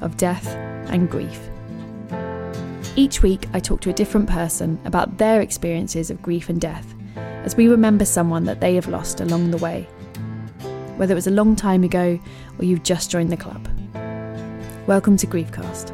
of death and grief. Each week, I talk to a different person about their experiences of grief and death as we remember someone that they have lost along the way, whether it was a long time ago or you've just joined the club. Welcome to Griefcast.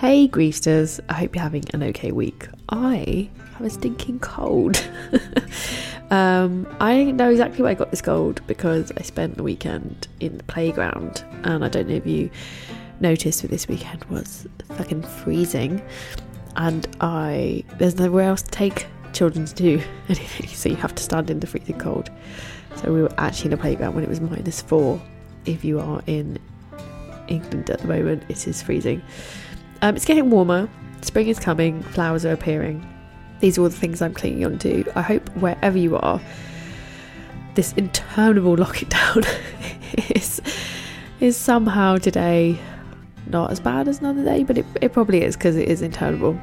Hey Griefsters, I hope you're having an okay week. I have a stinking cold. um, I know exactly where I got this cold because I spent the weekend in the playground, and I don't know if you noticed, but this weekend was fucking freezing, and I there's nowhere else to take children to do anything, so you have to stand in the freezing cold. So we were actually in a playground when it was minus four. If you are in England at the moment, it is freezing. Um, it's getting warmer, spring is coming, flowers are appearing. These are all the things I'm clinging on to. I hope wherever you are, this interminable lockdown is, is somehow today not as bad as another day, but it, it probably is because it is interminable.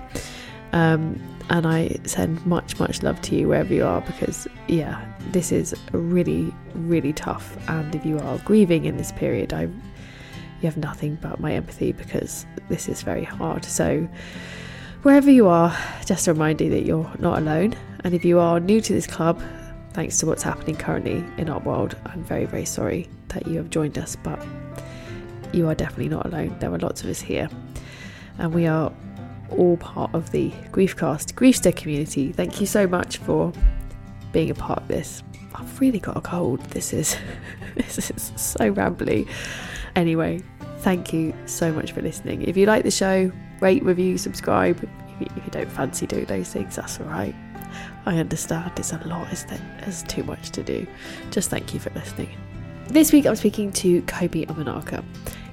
Um, and I send much, much love to you wherever you are because, yeah, this is really, really tough. And if you are grieving in this period, I you have nothing but my empathy because this is very hard. So, wherever you are, just a reminder that you're not alone. And if you are new to this club, thanks to what's happening currently in our world, I'm very, very sorry that you have joined us, but you are definitely not alone. There are lots of us here, and we are all part of the Griefcast Griefster community. Thank you so much for being a part of this. I've really got a cold. This is this is so rambly. Anyway, thank you so much for listening. If you like the show, rate, review, subscribe. If you, if you don't fancy doing those things, that's all right. I understand it's a lot? There's too much to do. Just thank you for listening. This week I'm speaking to Kobi Omenaka.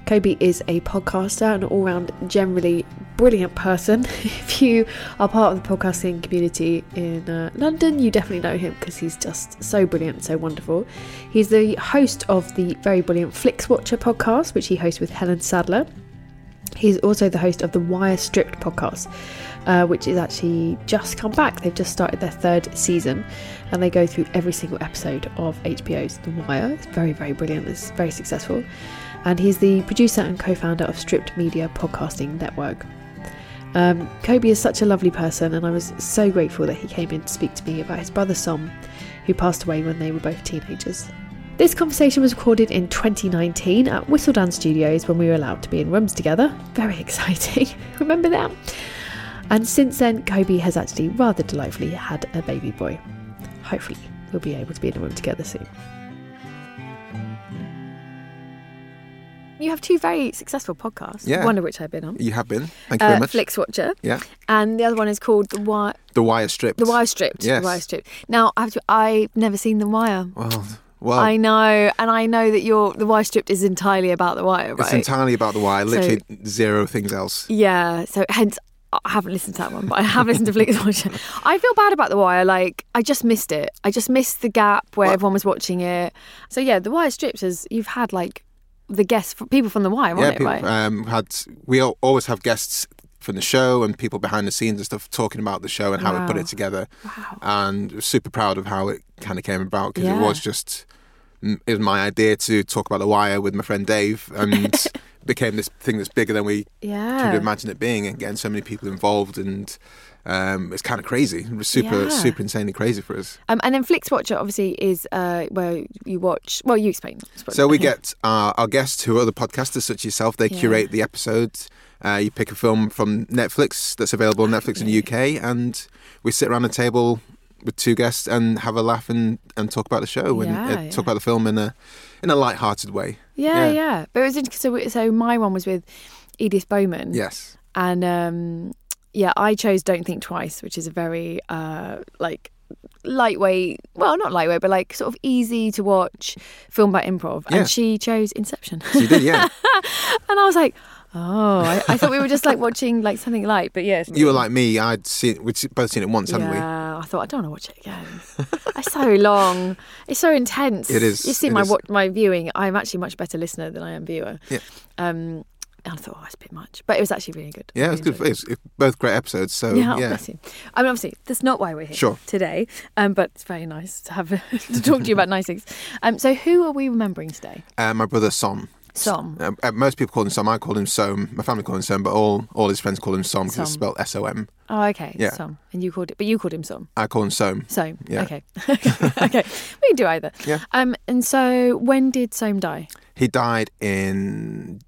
Kobi is a podcaster and all round generally brilliant person. If you are part of the podcasting community in uh, London, you definitely know him because he's just so brilliant, so wonderful. He's the host of the very brilliant Flicks Watcher podcast, which he hosts with Helen Sadler. He's also the host of the Wire Stripped podcast, uh, which is actually just come back. They've just started their third season and they go through every single episode of HBO's The Wire. It's very, very brilliant, it's very successful. And he's the producer and co founder of Stripped Media Podcasting Network. Um, Kobi is such a lovely person, and I was so grateful that he came in to speak to me about his brother Som, who passed away when they were both teenagers. This conversation was recorded in 2019 at Whistledown Studios when we were allowed to be in rooms together. Very exciting. Remember that? And since then, Kobi has actually rather delightfully had a baby boy. Hopefully, we'll be able to be in a room together soon. You have two very successful podcasts, Yeah. one of which I've been on. You have been. Thank you very Uh, much. Flix Watcher. Yeah. And the other one is called The Wire. The Wire Stripped. The Wire Stripped. Yes. The Wire Stripped. Now, I have to, I've never seen The Wire. Well, Well, I know, and I know that your the wire stripped is entirely about the wire, right? it's entirely about the wire. Literally zero things else. Yeah, so hence I haven't listened to that one, but I have listened to Flicks Watcher. I feel bad about The Wire. Like I just missed it. I just missed the gap where Well- everyone was watching it. So yeah, The Wire strips is you've had like the guests, people from The Wire, yeah, it? people Right? um, had. We al- always have guests from the show and people behind the scenes and stuff talking about the show and how we put it together. Wow. And super proud of how it kind of came about because Yeah. it was just it was my idea to talk about the wire with my friend Dave and became this thing that's bigger than we could imagine it being and getting so many people involved and um, it's kind of crazy it was super Yeah. super insanely crazy for us Um, and then Flix Watcher obviously is uh, where you watch. Well, you explain. so we get our, our guests who are other podcasters such as yourself they Yeah. curate the episodes uh, you pick a film from Netflix that's available on Netflix in the UK and we sit around a table with two guests and have a laugh and, and talk about the show and Yeah, uh, yeah. talk about the film in a in a light-hearted way Yeah, Yeah. yeah, But it was interesting. So, so my one was with Edith Bowman. yes And um, yeah, I chose Don't Think Twice, which is a very uh, like lightweight, well, not lightweight, but like sort of easy to watch film by improv. Yeah. And she chose Inception. you did yeah and I was like, oh, I, I thought we were just like watching like something light, but yes. you were like me I'd seen we'd both seen it once hadn't we yeah, I thought I don't want to watch it again. it's so long. It's so intense. It is, You see my is. my viewing. I'm actually much better listener than I am viewer. Yeah. Um, and I thought, oh, it's a bit much, but it was actually really good. Yeah, it was good. it. Both great episodes. So Yeah, oh, yeah. I mean, obviously, that's not why we're here Sure. today, um, but it's very nice to have to talk to you about nice things. Um, so, who are we remembering today? uh, my brother Som. Som. Uh, uh, most people call him Som. I call him Som. My family call him Som, but all all his friends call him Som because it's spelled S O M. Oh, okay, Yeah. Som. And you called it, but you called him Som. I call him Som. Som. Yeah. Okay. okay. We can do either. Yeah. Um, and so, when did Som die? He died in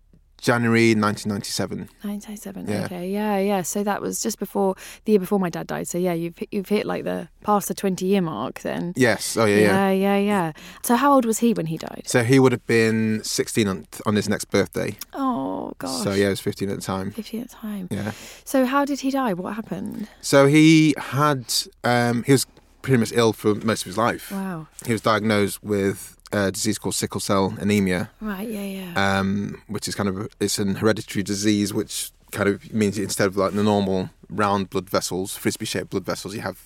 January 1997. 997. Yeah. Okay. Yeah. Yeah. So that was just before the year before my dad died. So yeah, you've hit- you've hit like the past the 20 year mark then. Yes. Oh yeah, yeah. Yeah. Yeah. Yeah. So how old was he when he died? So he would have been 16 on, on his next birthday. Oh gosh. So yeah, he was 15 at the time. 50 at the time. Yeah. So how did he die? What happened? So he had um, he was pretty much ill for most of his life. Wow. He was diagnosed with a disease called sickle cell anemia. Right. Yeah. Yeah. um, which is kind of it's an hereditary disease, which kind of means instead of like the normal round blood vessels, frisbee shaped blood vessels, you have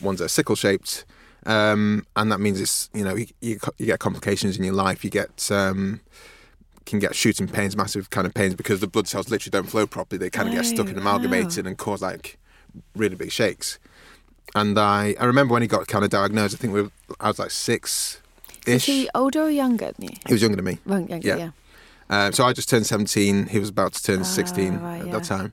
ones that are sickle shaped, um, and that means it's you know you, you, you get complications in your life. You get um, can get shooting pains, massive kind of pains because the blood cells literally don't flow properly. They kind of get stuck Oh, and amalgamated and cause like really big shakes. And I, I remember when he got kind of diagnosed. I think we were, I was like six ish. he older or younger than you? he was younger than me. Well, younger. Yeah. Yeah. Um, so I just turned 17. He was about to turn Ah, 16 right, at yeah. that time.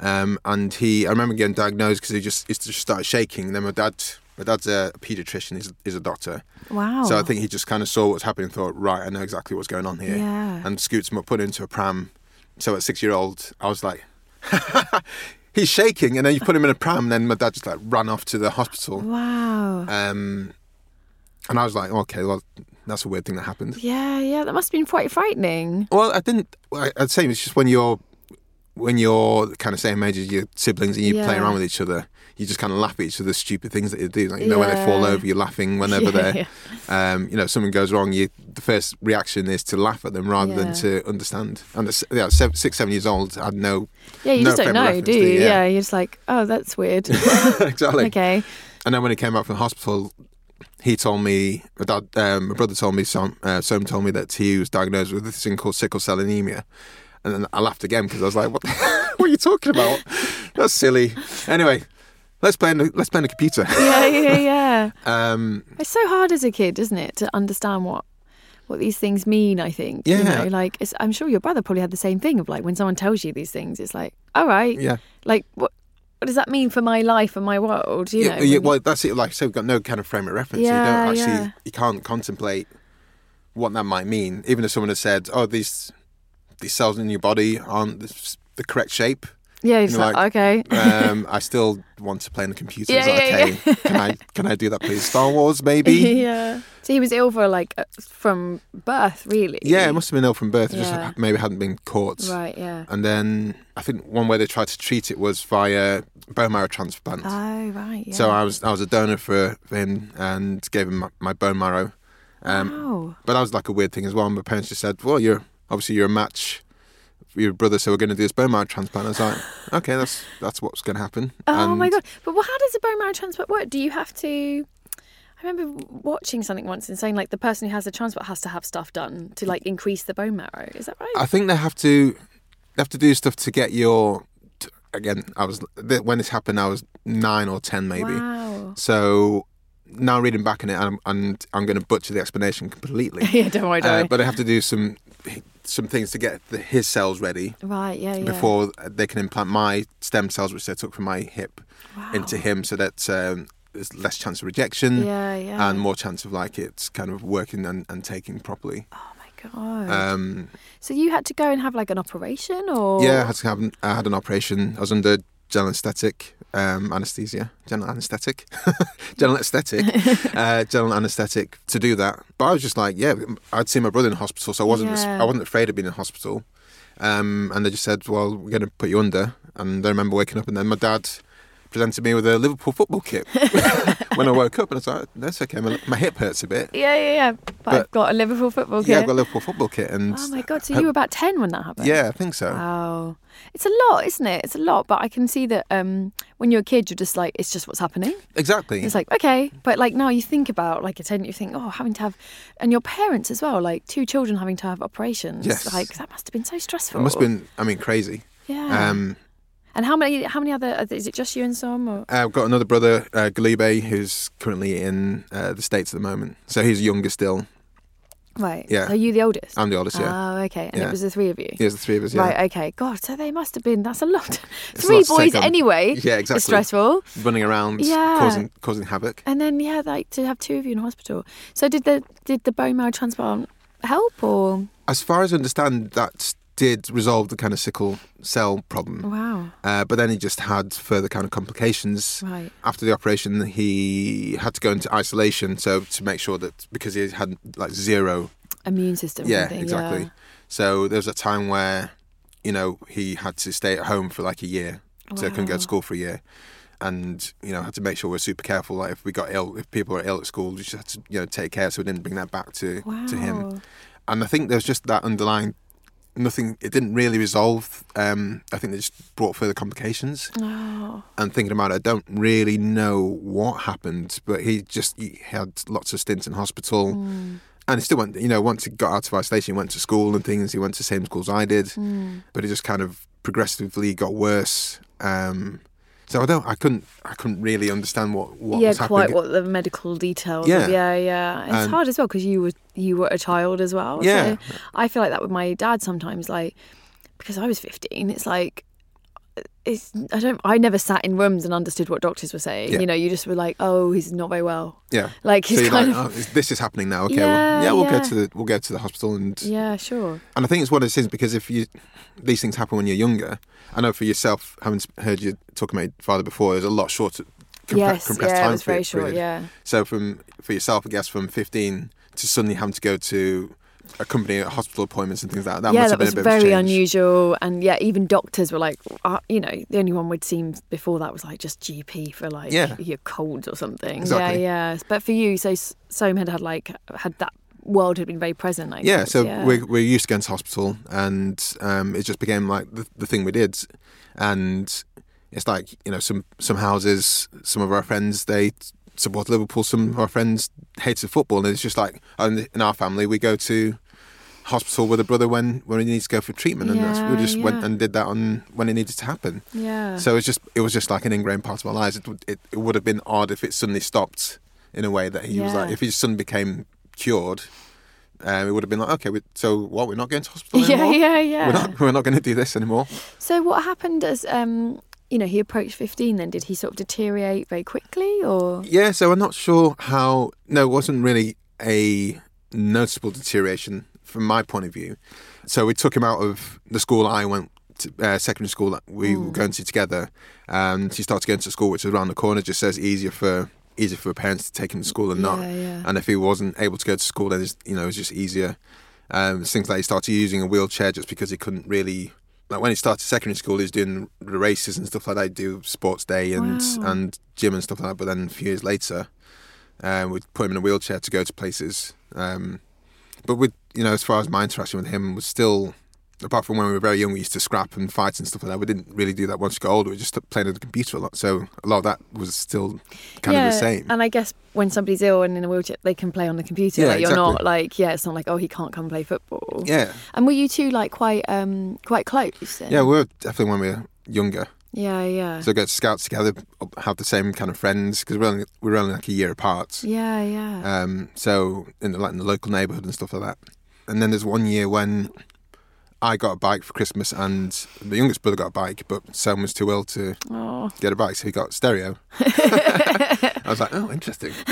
Um, and he, I remember getting diagnosed because he just, he just started shaking. And then my dad, my dad's a paediatrician. He's, he's a doctor. Wow. So I think he just kind of saw what was happening and thought, right, I know exactly what's going on here. Yeah. And scoots him up, put him into a pram. So at six year old, I was like, he's shaking. And then you put him in a pram. And then my dad just like ran off to the hospital. Wow. Um, and I was like, okay, well, that's a weird thing that happened. yeah. Yeah. That must have been quite frightening. Well, I didn't. I'd say it's just when you're when you're kind of same age as your siblings and you play around with each other, you just kind of laugh at each other's stupid things that you do. Like you know, when they fall over, you're laughing. Whenever Yeah, they're, um, you know, something goes wrong, you the first reaction is to laugh at them rather than to understand. And it's- yeah, seven, six, seven years old, I had no Yeah. You no just don't know, do you? Yeah. yeah. You're just like, oh, that's weird. exactly. okay. And then when he came out from the hospital, he told me, my dad, um, my brother told me, Som, uh, told me that he was diagnosed with this thing called sickle cell anemia. And then I laughed again because I was like, what, the, what are you talking about? That's silly. Anyway, let's play in the, let's play in the computer. Yeah. Yeah. Yeah. Um, It's so hard as a kid, isn't it, to understand what what these things mean. I think. You Yeah. know, like it's, I'm sure your brother probably had the same thing of like when someone tells you these things, it's like, all right, yeah. like what. What does that mean for my life and my world? You yeah, know, yeah, well, that's it. Like I said, we've got no kind of frame of reference. Yeah, you don't actually, yeah. you can't contemplate what that might mean. Even if someone has said, oh, these these cells in your body aren't the, the correct shape. Yeah, know, like, like, okay, um, I still want to play on the computer. Yeah, yeah, okay? Can I can I do that, please? Star Wars, maybe. yeah. So he was ill for like uh, from birth, really. yeah, it must have been ill from birth. It Yeah. Just maybe hadn't been caught. Right. Yeah. And then I think one way they tried to treat it was via bone marrow transplant. Oh right. Yeah. So I was I was a donor for, for him and gave him my, my bone marrow. Um, wow. But that was like a weird thing as well. My parents just said, "Well, you're obviously you're a match your brother, so we're going to do this bone marrow transplant." I was like, "Okay, that's that's what's going to happen." Oh my god! But well, how does a bone marrow transplant work? Do you have to? I remember watching something once and saying like the person who has the transplant has to have stuff done to like increase the bone marrow. Is that right? I think they have to they have to do stuff to get your. Again, I was when this happened. I was nine or ten, maybe. Wow. So now reading back on it, and, and I'm going to butcher the explanation completely. yeah, don't worry, don't Uh, but I have to do some some things to get the, his cells ready right, yeah, yeah. before they can implant my stem cells, which they took from my hip, wow. into him, so that um, there's less chance of rejection Yeah, yeah. and more chance of like it's kind of working and, and taking properly. oh my god. Um, so you had to go and have like an operation, or yeah, I had to have I had an operation. I was under general anesthetic, um, anesthesia, general anesthetic, general anesthetic, uh, general anesthetic to do that. But I was just like, yeah, I'd seen my brother in hospital, so I wasn't Yeah. I wasn't afraid of being in hospital. Um, and they just said, well, we're going to put you under. And I remember waking up, and then my dad presented me with a Liverpool football kit when I woke up, and I was like, that's okay, my, my hip hurts a bit. Yeah, yeah, yeah. But, But- I've got a Liverpool football kit. Yeah, I've got a Liverpool football kit, and oh my god! So you were about ten when that happened. yeah, I think so. Wow. It's a lot, isn't it? It's a lot, but I can see that um, when you're a kid, you're just like, it's just what's happening. Exactly. It's like, okay. But like now you think about like a 10, you think, oh, having to have, and your parents as well, like two children having to have operations. Yes. Like that must have been so stressful. it must have been, I mean, crazy. Yeah. Um, and how many, how many other, is it just you and Sam or? I've got another brother, uh, Galibe, who's currently in uh, the States at the moment. So he's younger still. Right. yeah. Are you the oldest? I'm the oldest, yeah. Oh, okay. And it was the three of you? Here's the three of us, yeah. Right, okay. God, so they must have been, that's a lot. It's a Three lot boys anyway. Yeah, exactly. It's stressful. Running around, Yeah. causing causing havoc. And then yeah, like to have two of you in hospital. So did the did the bone marrow transplant help or As far as I understand, that did resolve the kind of sickle cell problem. wow. Uh, but then he just had further kind of complications. Right. After the operation, he had to go into isolation. So to make sure that because he had like zero Immune system yeah, thing, exactly. yeah. So there was a time where, you know, he had to stay at home for like a year, so he couldn't go to school for a year, and you know had to make sure we're super careful. Like if we got ill, if people were ill at school, we just had to you know take care so we didn't bring that back to Wow. to him. And I think there's just that underlying. Nothing. It didn't really resolve. Um, I think it just brought further complications. Oh. And thinking about it, I don't really know what happened, but he just he had lots of stints in hospital Mm. and he still went you know once he got out of isolation he went to school and things he went to the same schools i did Mm. but it just kind of progressively got worse um so i don't i couldn't i couldn't really understand what what yeah, was happening quite what the medical details. Yeah. of, yeah, yeah. It's And- hard as well because you were you were a child as well. Yeah. So I feel like that with my dad sometimes, like because I was fifteen. It's like it's I don't I never sat in rooms and understood what doctors were saying. Yeah. You know, you just were like, oh, he's not very well. yeah Like so he's you're kind like, of oh, this is happening now okay Yeah, well yeah we'll yeah. go to the we'll go to the hospital and yeah, sure. and i think it's one of those things because if you these things happen when you're younger i know for yourself having heard you talking about your father before there's a lot shorter yes, compressed yeah, time it was very period- short. Yeah. So from for yourself, I guess from 15 to suddenly having to go to accompany hospital appointments and things like that. That yeah, must that have been was a bit of a very unusual, and yeah, even doctors were like, uh, you know, the only one we'd seen before that was like just GP for like Yeah. your colds or something. Exactly. Yeah, yeah. But for you, so Soam had had like had that world had been very present. I Yeah, guess, so yeah. we're, we're used to going to hospital, and um, it just became like the, the thing we did. And it's like you know, some some houses, some of our friends they support Liverpool, some of our friends hated football, and it's just like in our family we go to hospital with a brother when when he needs to go for treatment, and that's, we Yeah, just went and did that on when it needed to happen. yeah. So it's just it was just like an ingrained part of our lives. It would it, it would have been odd if it suddenly stopped in a way that he was like if his son became cured. Um, it would have been like okay, we, so what? We're not going to hospital yeah, anymore. yeah, yeah. We're not. We're not going to do this anymore. So what happened as um, you know, he approached fifteen? Then did he sort of deteriorate very quickly, or Yeah. So I'm not sure how. No, it wasn't really a noticeable deterioration from my point of view. So we took him out of the school I went. To, uh, secondary school that we were going to together, and he started going to school, which is around the corner. Just says easier for easier for parents to take him to school not. Yeah, yeah. And if he wasn't able to go to school, then it's, you know it's just easier. Um, things like he started using a wheelchair just because he couldn't really. Like when he started secondary school, he was doing the races and stuff like that. He'd do sports day and Wow. and gym and stuff like that. But then a few years later, um, we'd put him in a wheelchair to go to places. Um, but with you know, as far as my interaction with him was still, apart from when we were very young, we used to scrap and fight and stuff like that. We didn't really do that once we got older. We just played on the computer a lot. So a lot of that was still kind yeah, of the same. And I guess when somebody's ill and in a wheelchair, they can play on the computer. Yeah, like, you're not like, yeah, it's not like, oh, he can't come play football. yeah, And were you two like quite um quite close? Then? yeah, we were definitely when we were younger. yeah, yeah, So go to scouts together, have the same kind of friends because we're only we were only like a year apart. yeah, yeah. Um, so in the, like in the local neighbourhood and stuff like that. And then there's one year when I got a bike for Christmas, and the youngest brother got a bike, but Sam was too ill to oh, get a bike, so he got stereo. I was like, oh, interesting.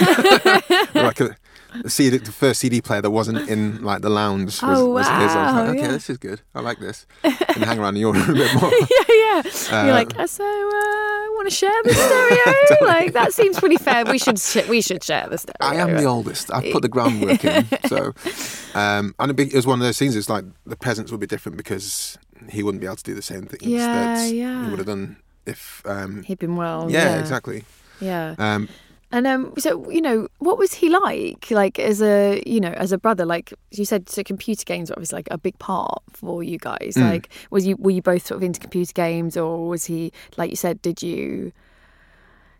like a, a CD, the first CD player that wasn't in like the lounge was, Oh, was his. I was wow, like, okay, yeah. this is good. I like this. And hang around in your room a bit more. yeah, yeah. Uh, You're like, uh, so uh, want to share the stereo? like that seems pretty fair. We should sh- we should share the stereo. I am the oldest. I've put the groundwork in. So, um, and be, it was one of those things. It's like the peasants would be different because he wouldn't be able to do the same things Yeah, that yeah. he would have done if. Um, He'd been well. yeah, Yeah, exactly. Yeah. Um, And um, so you know, what was he like? Like as a you know, as a brother, like you said, so computer games were obviously like a big part for you guys. Mm. Like, was you were you both sort of into computer games, or was he like you said? Did you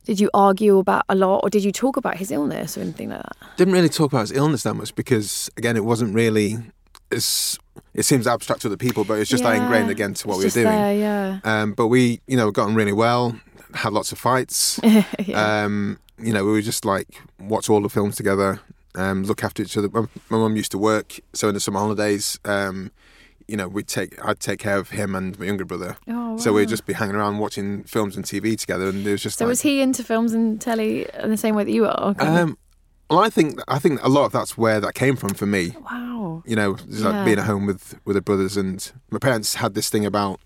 did you argue about a lot, or did you talk about his illness or anything like that? didn't really talk about his illness that much because, again, it wasn't really. It's, it seems abstract to other people, but it's just Yeah. ingrained again to what It's we were doing. There, Um, but we, you know, got on really well. Had lots of fights. yeah. yeah. Um, you know, we would just like watch all the films together, um, look after each other. My, my mum used to work, so in the summer holidays, um, you know, we'd take I'd take care of him and my younger brother. oh, So we'd just be hanging around watching films and TV together, and it was just So like. was he into films and telly in the same way that you are? Um, well, I think I think a lot of that's where that came from for me. wow. You know, just Yeah. like being at home with with the brothers, and my parents had this thing about.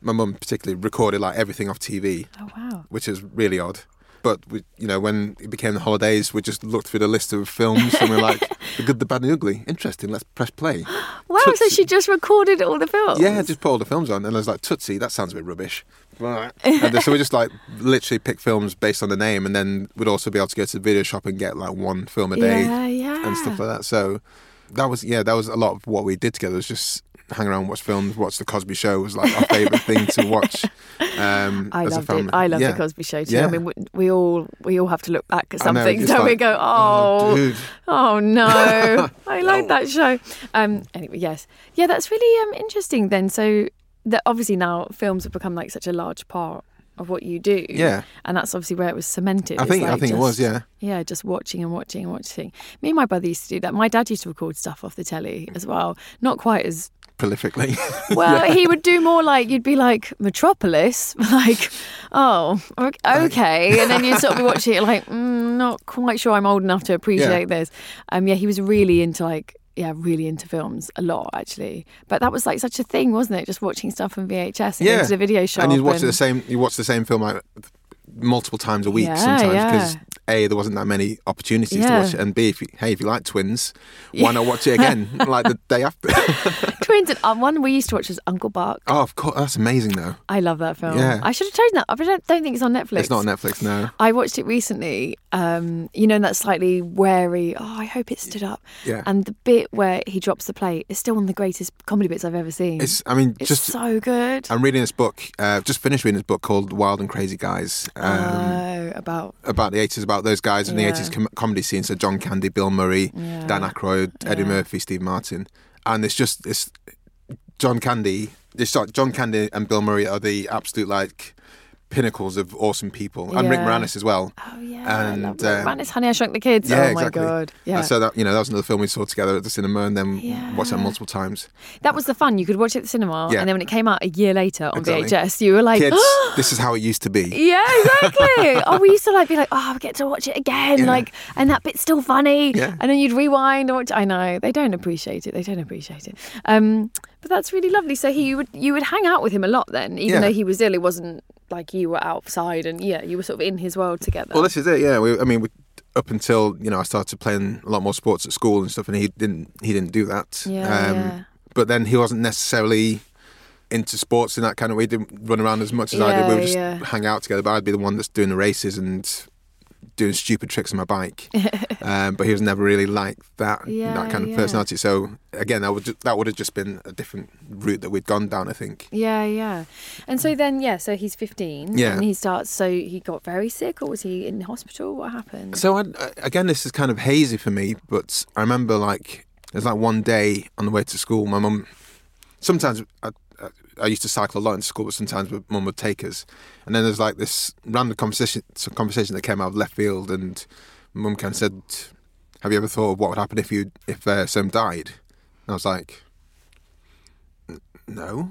My mum particularly recorded like everything off TV, Oh wow. which is really odd. But we, you know, when it became the holidays, we just looked through the list of films and we're like, the good, the bad, and the ugly. Interesting. Let's press play. Wow. So Tootsie. she just recorded all the films. Yeah, just put all the films on, and I was like, Tootsie, that sounds a bit rubbish. Right. and then- so we just like literally pick films based on the name, and then we'd also be able to go to the video shop and get like one film a day Yeah, yeah. and stuff like that. So that was yeah, that was a lot of what we did together. It Was just hang around, watch films, watch the Cosby Show was like our favorite thing to watch. Um, I loved it. I love yeah. the Cosby Show too. Yeah. I mean, we, we all we all have to look back at I know, something, just don't we? Go, oh, dude. oh no, I like that show. Um, anyway, yes, yeah, that's really um interesting. Then, so that obviously now films have become like such a large part of what you do. Yeah. and that's obviously where it was cemented. I think I like think it was yeah. Yeah, just watching and watching and watching. Me and my brother used to do that. My dad used to record stuff off the telly as well. Not quite as prolifically. well, he would do more like you'd be like Metropolis, like, oh, ok- okay, and then you'd sort of be watching it like, mm, not quite sure I'm old enough to appreciate this. Um, yeah, he was really into like, yeah, really into films a lot actually. But that was like such a thing, wasn't it? Just watching stuff on VHS and going to the video shop. and you'd watch and- the same. You watch the same film like multiple times a week Yeah, sometimes because yeah. A there wasn't that many opportunities Yeah. to watch it, and b if you, hey if you like twins, why not watch it again like the day after? Twins. And, uh, one we used to watch was Uncle Buck. oh, of course, that's amazing though. I love that film. Yeah. I should have chosen that. I don't, don't think it's on Netflix. It's not on Netflix no. I watched it recently. Um, you know, that slightly wary. Oh, I hope it stood up. Yeah. And the bit where he drops the plate is still one of the greatest comedy bits I've ever seen. It's I mean It's just so good. I'm reading this book. Uh, just finished reading this book called Wild and Crazy Guys. Um, oh, about about the 80s, about those guys in Yeah. the 80s com- comedy scene. So John Candy, Bill Murray, Yeah. Dan Aykroyd, Eddie Yeah. Murphy, Steve Martin, and it's just it's John Candy. It's like John Candy and Bill Murray are the absolute like pinnacles of awesome people, and Rick Moranis as well. oh yeah, And, Man, it's Honey I Shrunk the Kids. Yeah, oh my exactly. god, yeah. And so that you know that was another film we saw together at the cinema, and then Yeah. watched that multiple times. that was the fun. You could watch it at the cinema, Yeah. and then when it came out a year later on Exactly. VHS, you were like, Kids, this is how it used to be. Yeah, exactly. oh, we used to like be like, oh, I get to watch it again, Yeah. like, and that bit's still funny. Yeah. And then you'd rewind and watch. I know they don't appreciate it. They don't appreciate it. Um, but that's really lovely. So he you would you would hang out with him a lot then, even Yeah. though he was ill. It wasn't like you were outside and yeah, you were sort of in his world together. Well, this is it. Yeah, we, I mean, we, up until you know I started playing a lot more sports at school and stuff, and he didn't he didn't do that. Yeah, um, yeah. But then he wasn't necessarily into sports in that kind of way. He didn't run around as much as I did. We would just yeah. hang out together. But I'd be the one that's doing the races and doing stupid tricks on my bike. um, but he was never really like that Yeah, that kind of yeah. personality. So again, that would that would have just been a different route that we'd gone down. I think. Yeah, yeah. And so then, yeah, so he's 15. Yeah. And he starts, so he got very sick, or was he in hospital? What happened? So I- again, this is kind of hazy for me, but I remember like there's like one day on the way to school, my mum. Sometimes I, I, used to cycle a lot in school, but sometimes mum would take us. And then there's like this random conversation, some conversation that came out of left field, and mum kind of said, "Have you ever thought of what would happen if you if uh, Sam died?" And I was like, "No."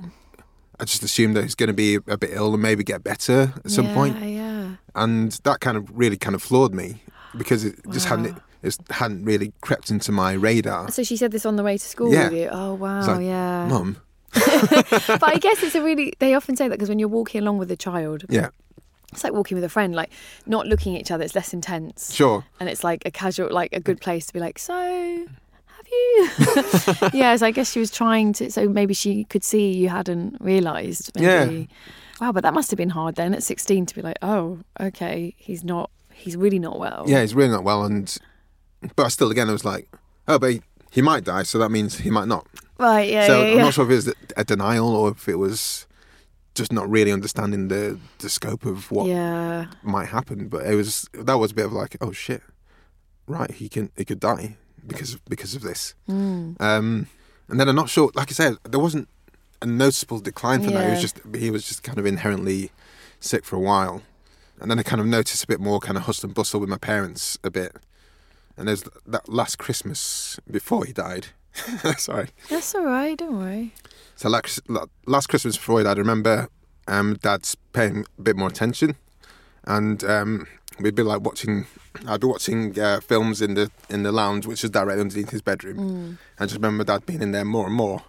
I just assumed that he's going to be a bit ill and maybe get better at some yeah, point Yeah, yeah. and that kind of really kind of floored me because it just Wow. hadn't it hadn't really crept into my radar. So she said this on the way to school Yeah. with you? Oh, wow, like, yeah. Mum, but I guess it's a really, they often say that because when you're walking along with a child, yeah, it's like walking with a friend, like not looking at each other, it's less intense. sure, And it's like a casual, like a good place to be like, so have you? yeah, so I guess she was trying to, so maybe she could see you hadn't realised. Yeah. Wow, but that must have been hard then at 16 to be like, oh, okay, he's not, he's really not well. yeah, he's really not well, and but still, again, I was like, oh, but he, he might die, so that means he might not. Right, yeah, so yeah, I'm not sure if it was a denial or if it was just not really understanding the the scope of what Yeah. might happen. But it was that was a bit of like, oh shit, right, he can he could die because of, because of this. Mm. Um, and then I'm not sure. Like I said, there wasn't a noticeable decline from that. He was just he was just kind of inherently sick for a while, and then I kind of noticed a bit more kind of hustle and bustle with my parents a bit. And there's that last Christmas before he died. Sorry. That's all right, don't worry. So last, last Christmas before I remember um, Dad's paying a bit more attention, and um, we'd be like watching. I'd be watching uh, films in the in the lounge, which was directly underneath his bedroom. I just remember Dad being in there more and more.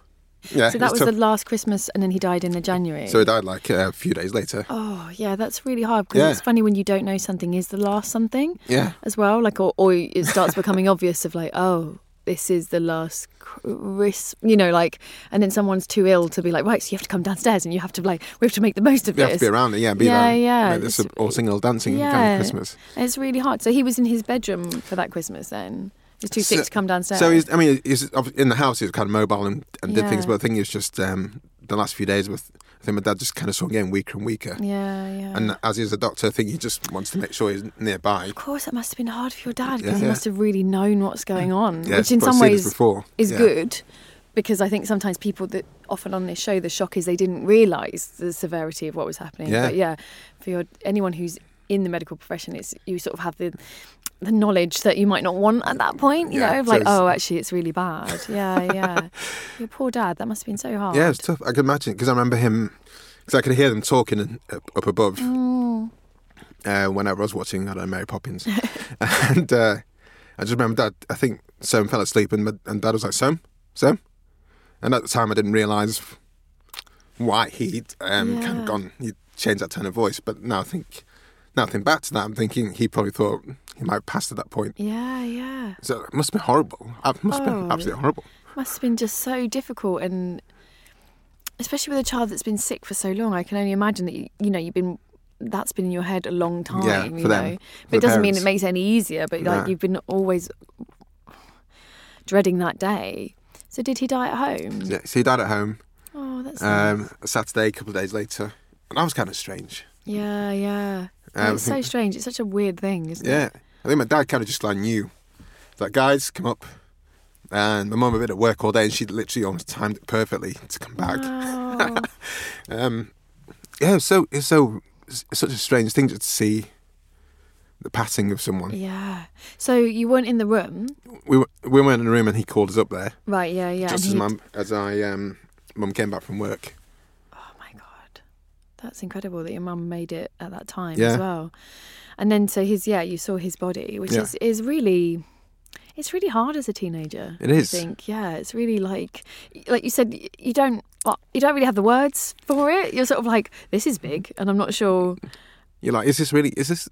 Yeah, Mm. So that was tough. the last Christmas and then he died in the January. So he died like uh, a few days later. Oh, yeah, that's really hard because Yeah. it's funny when you don't know something is the last something Yeah, as well. Like, or, or it starts becoming obvious of like, oh, this is the last Chris, you know, like, and then someone's too ill to be like, right, so you have to come downstairs and you have to like, we have to make the most of you have to be around it. Yeah, be Yeah, there. yeah, Like, this it's- all single dancing kind of Christmas. It's really hard. So he was in his bedroom for that Christmas then. He was too sick So- to come downstairs. So he's, I mean, he's in the house. He was kind of mobile and, and did things, but I think it was just um, the last few days with. I think my dad just kind of saw him getting weaker and weaker. yeah, yeah. And as he's a doctor, I think he just wants to make sure he's nearby. of course, it must have been hard for your dad because Yeah. he must have really known what's going on, Yeah, which in some ways before. is Yeah. good because I think sometimes people that often on this show the shock is they didn't realise the severity of what was happening. Yeah. But yeah, for your anyone who's in the medical profession, it's you sort of have the the knowledge that you might not want at that point. You Yeah, know, of so like oh, actually, it's really bad. Yeah, yeah. your poor dad. That must have been so hard. Yeah, it's tough. I can imagine because I remember him because I could hear them talking up, above Mm. uh, whenever I was watching I don't know Mary Poppins, and uh, I just remember Dad. I think Sam fell asleep and, my- and Dad was like Sam, Sam, and at the time I didn't realise why he'd um, kind of gone. He changed that tone of voice, but now I think now I think back to that, I'm thinking he probably thought he might have passed at that point. Yeah, yeah. So it must have been horrible. It must have been Oh. absolutely horrible. Must have been just so difficult and especially with a child that's been sick for so long. I can only imagine that you, you know you've been that's been in your head a long time. Yeah, you for them, know, but it doesn't mean it makes it any easier. But like No. you've been always dreading that day. So did he die at home? Yeah, so he died at home. Oh, that's um, nice. Saturday, a couple of days later, and that was kind of strange. yeah, yeah. Um, it's so strange. It's such a weird thing, isn't Yeah, it? Yeah. I think my dad kind of just like knew, like guys, come up. And my mum had been at work all day, and she literally almost timed it perfectly to come back. Wow. Um, yeah, so it's so it's such a strange thing to see the passing of someone. yeah. So you weren't in the room, We were, we went in the room, and he called us up there right? Yeah, yeah. just as mum as I um, mum came back from work. That's incredible that your mum made it at that time Yeah. as well. And then so his yeah, you saw his body, which Yeah. is is really. It's really hard as a teenager. It is. I think, yeah, it's really like, like you said, you don't, well, you don't really have the words for it. You're sort of like, this is big, and I'm not sure. You're like, is this really? Is this?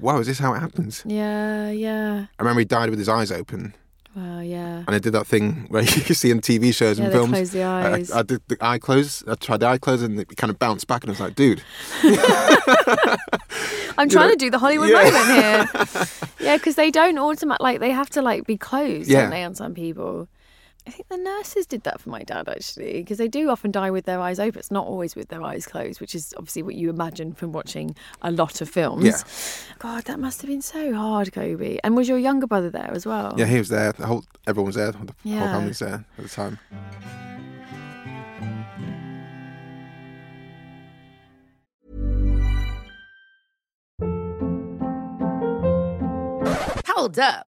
Wow, is this how it happens? Yeah, yeah, I remember he died with his eyes open, well, yeah. and I did that thing where you see in TV shows Yeah, and films. close the I- eyes. I, I did the eye close. I tried the eye close, and it kind of bounced back, and I was like, dude, I'm trying to do the Hollywood moment here. yeah, because they don't automatically like they have to like be closed, Yeah. don't they? On some people. I think the nurses did that for my dad actually, because they do often die with their eyes open. It's not always with their eyes closed, which is obviously what you imagine from watching a lot of films. Yeah. God, that must have been so hard, Kobi. And was your younger brother there as well? Yeah, he was there. The whole everyone was there. The whole Yeah. family was there at the time. Hold up.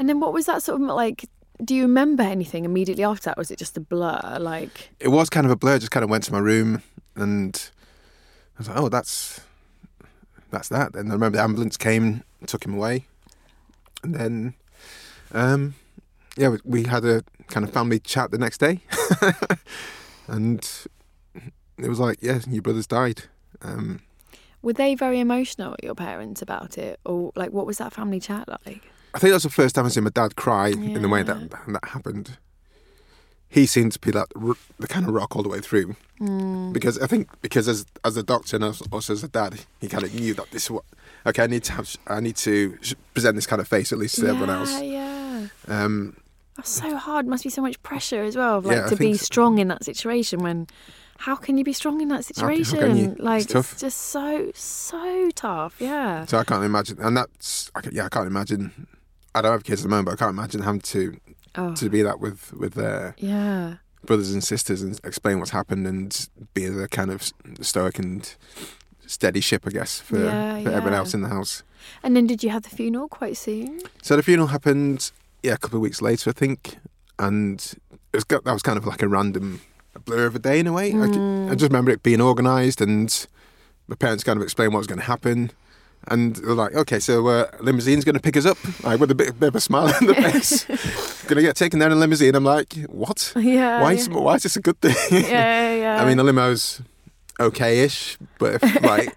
And then what was that sort of like? Do you remember anything immediately after that? Was it just a blur? Like, It was kind of a blur. Just kind of went to my room and I was like, oh, that's that's that. And I remember the ambulance came, took him away, and then um, yeah, we, we had a kind of family chat the next day, and it was like, yeah, your brother's died. Um, were they very emotional, at your parents, about it, or like what was that family chat like? I think that was the first time I've seen my dad cry in the way that that happened. He seemed to be that the kind of rock all the way through, because I think because as as a doctor and also as a dad, he kind of knew that this is what okay, I need to have I need to present this kind of face at least to everyone else. Yeah, Um, that's so hard. Must be so much pressure as well, of, like Yeah, to be so. strong in that situation. When how can you be strong in that situation? you? It's Like just so so tough. Yeah. so I can't imagine, and that's I can, yeah, I can't imagine. I don't have kids at the moment, but I can't imagine having to Oh, to be that with with their yeah. brothers and sisters and explain what's happened and be the kind of stoic and steady ship, I guess, for, Yeah, for everyone else in the house. And then did you have the funeral quite soon? So the funeral happened, yeah, a couple of weeks later, I think, and it was that was kind of like a random blur of a day in a way. I, I mm. just remember it being organised, and my parents kind of explained what was going to happen. And they're like, okay, so uh, limousine's going to pick us up, like with a bit, bit of a smile on the face. going to get taken down in limousine. I'm like, what? Yeah. why, yeah. is, why is this a good thing? yeah, yeah. I mean, the limo's okay-ish, but if, like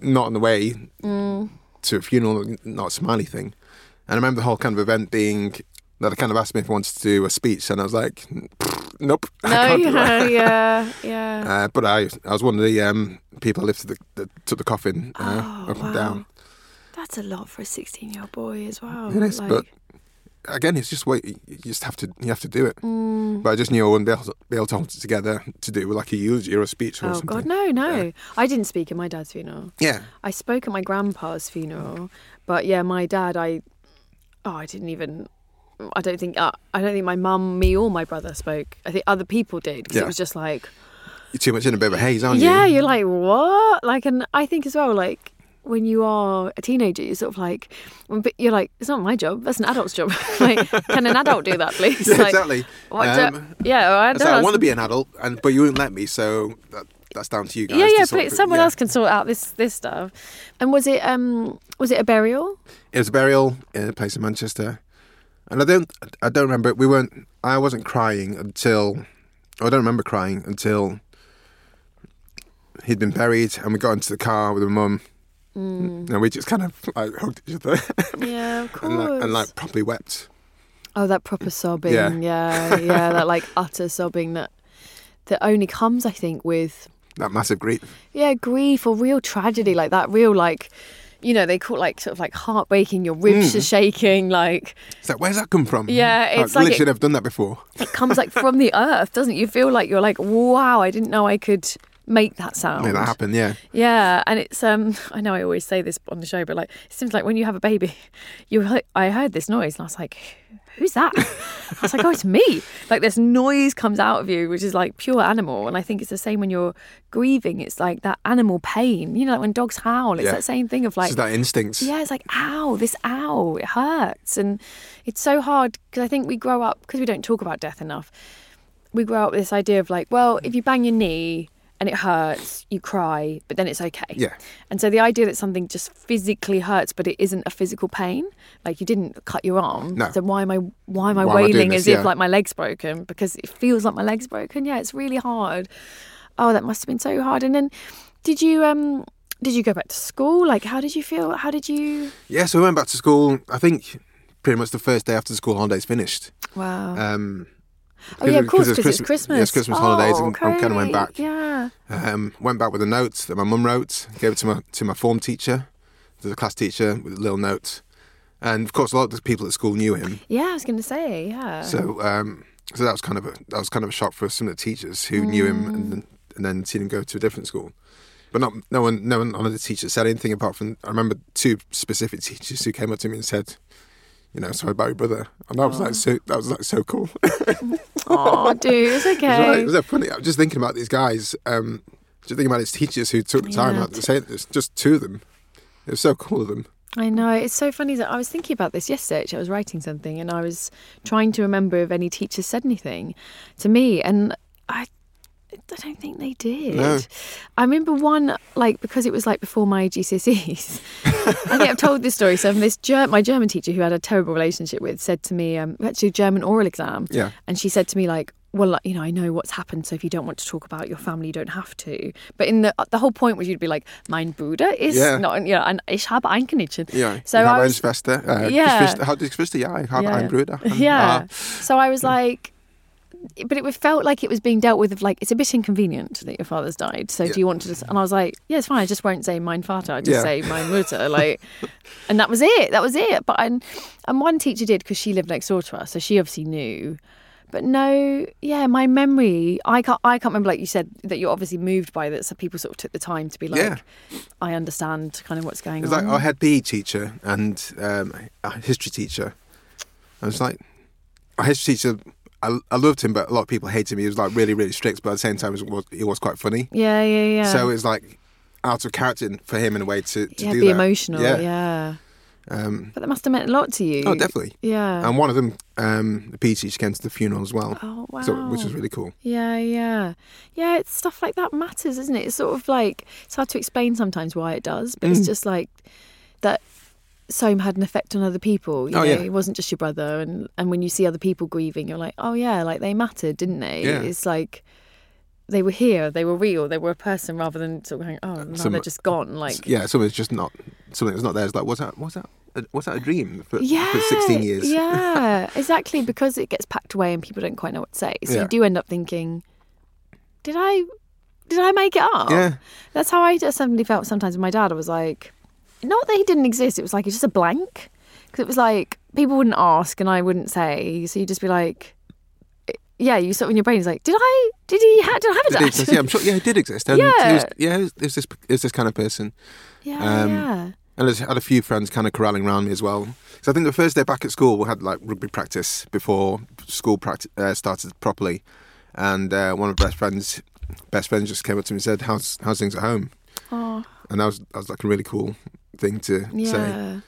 not on the way Mm. to a funeral, not a smiley thing. And I remember the whole kind of event being that they kind of asked me if I wanted to do a speech, and I was like, nope, I no, yeah, yeah, yeah. Uh, but I, I was one of the um, people lifted the, the took the coffin uh, Oh, up and down. That's a lot for a sixteen-year-old boy as well. It is, like- but again, it's just wait. You just have to you have to do it. Mm. But I just knew I wouldn't be able to, be able to hold it together to do like a eulogy or a speech or Oh something. God, no, no! I didn't speak at my dad's funeral. Yeah, I spoke at my grandpa's funeral, but yeah, my dad, I, oh, I didn't even. I don't think uh, I don't think my mum, me, or my brother spoke. I think other people did because Yeah. it was just like, you're too much in a bit of a haze, aren't yeah, you? Yeah, you're like what? Like, and I think as well, like when you are a teenager, you're sort of like, but you're like, it's not my job. That's an adult's job. like, can an adult do that, please? Yeah, like, exactly. What do- Um, yeah, I don't like, I want to be an adult, and but you wouldn't let me, so that, that's down to you guys. Yeah, yeah, of- someone yeah. else can sort out this this stuff. And was it um was it a burial? It was a burial in a place in Manchester, and I don't, I don't remember. We weren't. I wasn't crying until. I don't remember crying until he'd been buried, and we got into the car with my mum, mm. and we just kind of like hugged each other Yeah, of course. and, like, and like properly wept. Oh, that proper sobbing. Yeah. Yeah, yeah, that like utter sobbing that that only comes, I think, with That massive grief. yeah, grief or real tragedy, like that real like you know, they call it like sort of like heartbreaking, your ribs are shaking, like It's like, where's that come from? Yeah, it's like literally it- never done that before. it comes like from the earth, doesn't it? You feel like you're like, wow, I didn't know I could make that sound. Made that happen, yeah. Yeah, and it's um I know I always say this on the show, but like it seems like when you have a baby, you he- I heard this noise and I was like, who's that? I was like, oh, it's me. Like this noise comes out of you, which is like pure animal, and I think it's the same when you're grieving. It's like that animal pain. You know, like when dogs howl, it's Yeah. that same thing of like just that instinct. yeah, it's like, ow, this ow, it hurts. And it's so hard because I think we grow up, because we don't talk about death enough, we grow up with this idea of like, well, if you bang your knee and it hurts, you cry, but then it's okay. Yeah. And so the idea that something just physically hurts, but it isn't a physical pain, like you didn't cut your arm. No. So why am I why am I Why am I wailing this? as if Yeah. like my leg's broken? Because it feels like my leg's broken. Yeah, it's really hard. Oh, that must have been so hard. And then did you um did you go back to school? Like how did you feel? How did you Yeah, so we went back to school, I think pretty much the first day after the school holidays finished. Wow. Um, oh yeah, of course, because it's Christmas. Yeah, it's Christmas holidays, Oh, and I kind of went back. Yeah. Um, went back with a note that my mum wrote, gave it to my to my form teacher, to the class teacher, with a little note. And of course, a lot of the people at school knew him. Yeah, I was going to say, yeah. So, um, so that was kind of a that was kind of a shock for some of the teachers who knew him, Mm. and then, and then seen him go to a different school. But not no one no one none of the teachers said anything apart from I remember two specific teachers who came up to me and said, you know, sorry about your brother, and that was like so that was like so cool. oh, dude, it's It was, like, okay. it was like funny. I was just thinking about these guys. Um, just thinking about his teachers who took the time Yeah. out to say this. Just two of them. It was so cool of them. I know. It's so funny that I was thinking about this yesterday. Actually, I was writing something and I was trying to remember if any teachers said anything to me, and I. I don't think they did. No. I remember one, like, because it was like before my GCSEs. I think I've told this story. So, this Ger- my German teacher, who I had a terrible relationship with, said to me, um, we had to do a German oral exam. Yeah. And she said to me, like, well, like, you know, I know what's happened, so if you don't want to talk about your family, you don't have to. But in the the whole point was you'd be like, mein Bruder ist Yeah. not, you know, and ich habe ein Kaninchen. Yeah. So ich habe I was, Schwester. Äh, Yeah. Geschwister, hat die Geschwister? Ja, ich habe Yeah. einen Bruder. Yeah. ah, So I was like, but it felt like it was being dealt with of like, it's a bit inconvenient that your father's died. So do you want to just, and I was like, yeah, it's fine. I just won't say mein Vater. I just Yeah. say mein Mutter. Like, and that was it. That was it. But, and, and one teacher did because she lived next door to us. So she obviously knew. But no, yeah, my memory, I can't, I can't remember, like you said, that you're obviously moved by that. So people sort of took the time to be like, Yeah. I understand kind of what's going It's on. like our head PE teacher and um, our history teacher. I was like, our history teacher, I, I loved him, but a lot of people hated him. He was like really, really strict, but at the same time, he was, he was quite funny. yeah, yeah, yeah. So it's like out of character for him in a way to, to yeah, do be that. emotional. Yeah. yeah. Um, But that must have meant a lot to you. oh, definitely. Yeah. And one of them, um, the PE teacher, came to the funeral as well, oh, wow. so, which was really cool. Yeah, yeah. Yeah, it's stuff like that matters, isn't it? It's sort of like, it's hard to explain sometimes why it does, but Mm. it's just like that Soam had an effect on other people. You Oh, know, yeah. it wasn't just your brother. And, and when you see other people grieving, you're like, oh, yeah, like they mattered, didn't they? Yeah. It's like they were here, they were real, they were a person rather than sort of going, oh, now Some- they're just gone. Like, yeah, something's just not something that's not there. It's like, what's that What's that a, was that a dream for, yeah, for sixteen years? Yeah, exactly. Because it gets packed away and people don't quite know what to say. So Yeah. you do end up thinking, did I, did I make it up? Yeah. That's how I just suddenly felt sometimes with my dad. I was like, not that he didn't exist. It was like it's just a blank. Because it was like people wouldn't ask and I wouldn't say. So you'd just be like, yeah, you sort of in your brain is like, did I, did he, ha- did I have a Did dad? exist? Yeah, I'm sure. Yeah, he did exist. And He Yeah. was, yeah, it was, this it was this kind of person. yeah, Um, yeah. And I had a few friends kind of corralling around me as well. So I think the first day back at school, we had like rugby practice before school practice uh, started properly. And uh, one of my best friends, best friends, just came up to me and said, "How's how's things at home?" Oh, And that was that was like a really cool thing to say.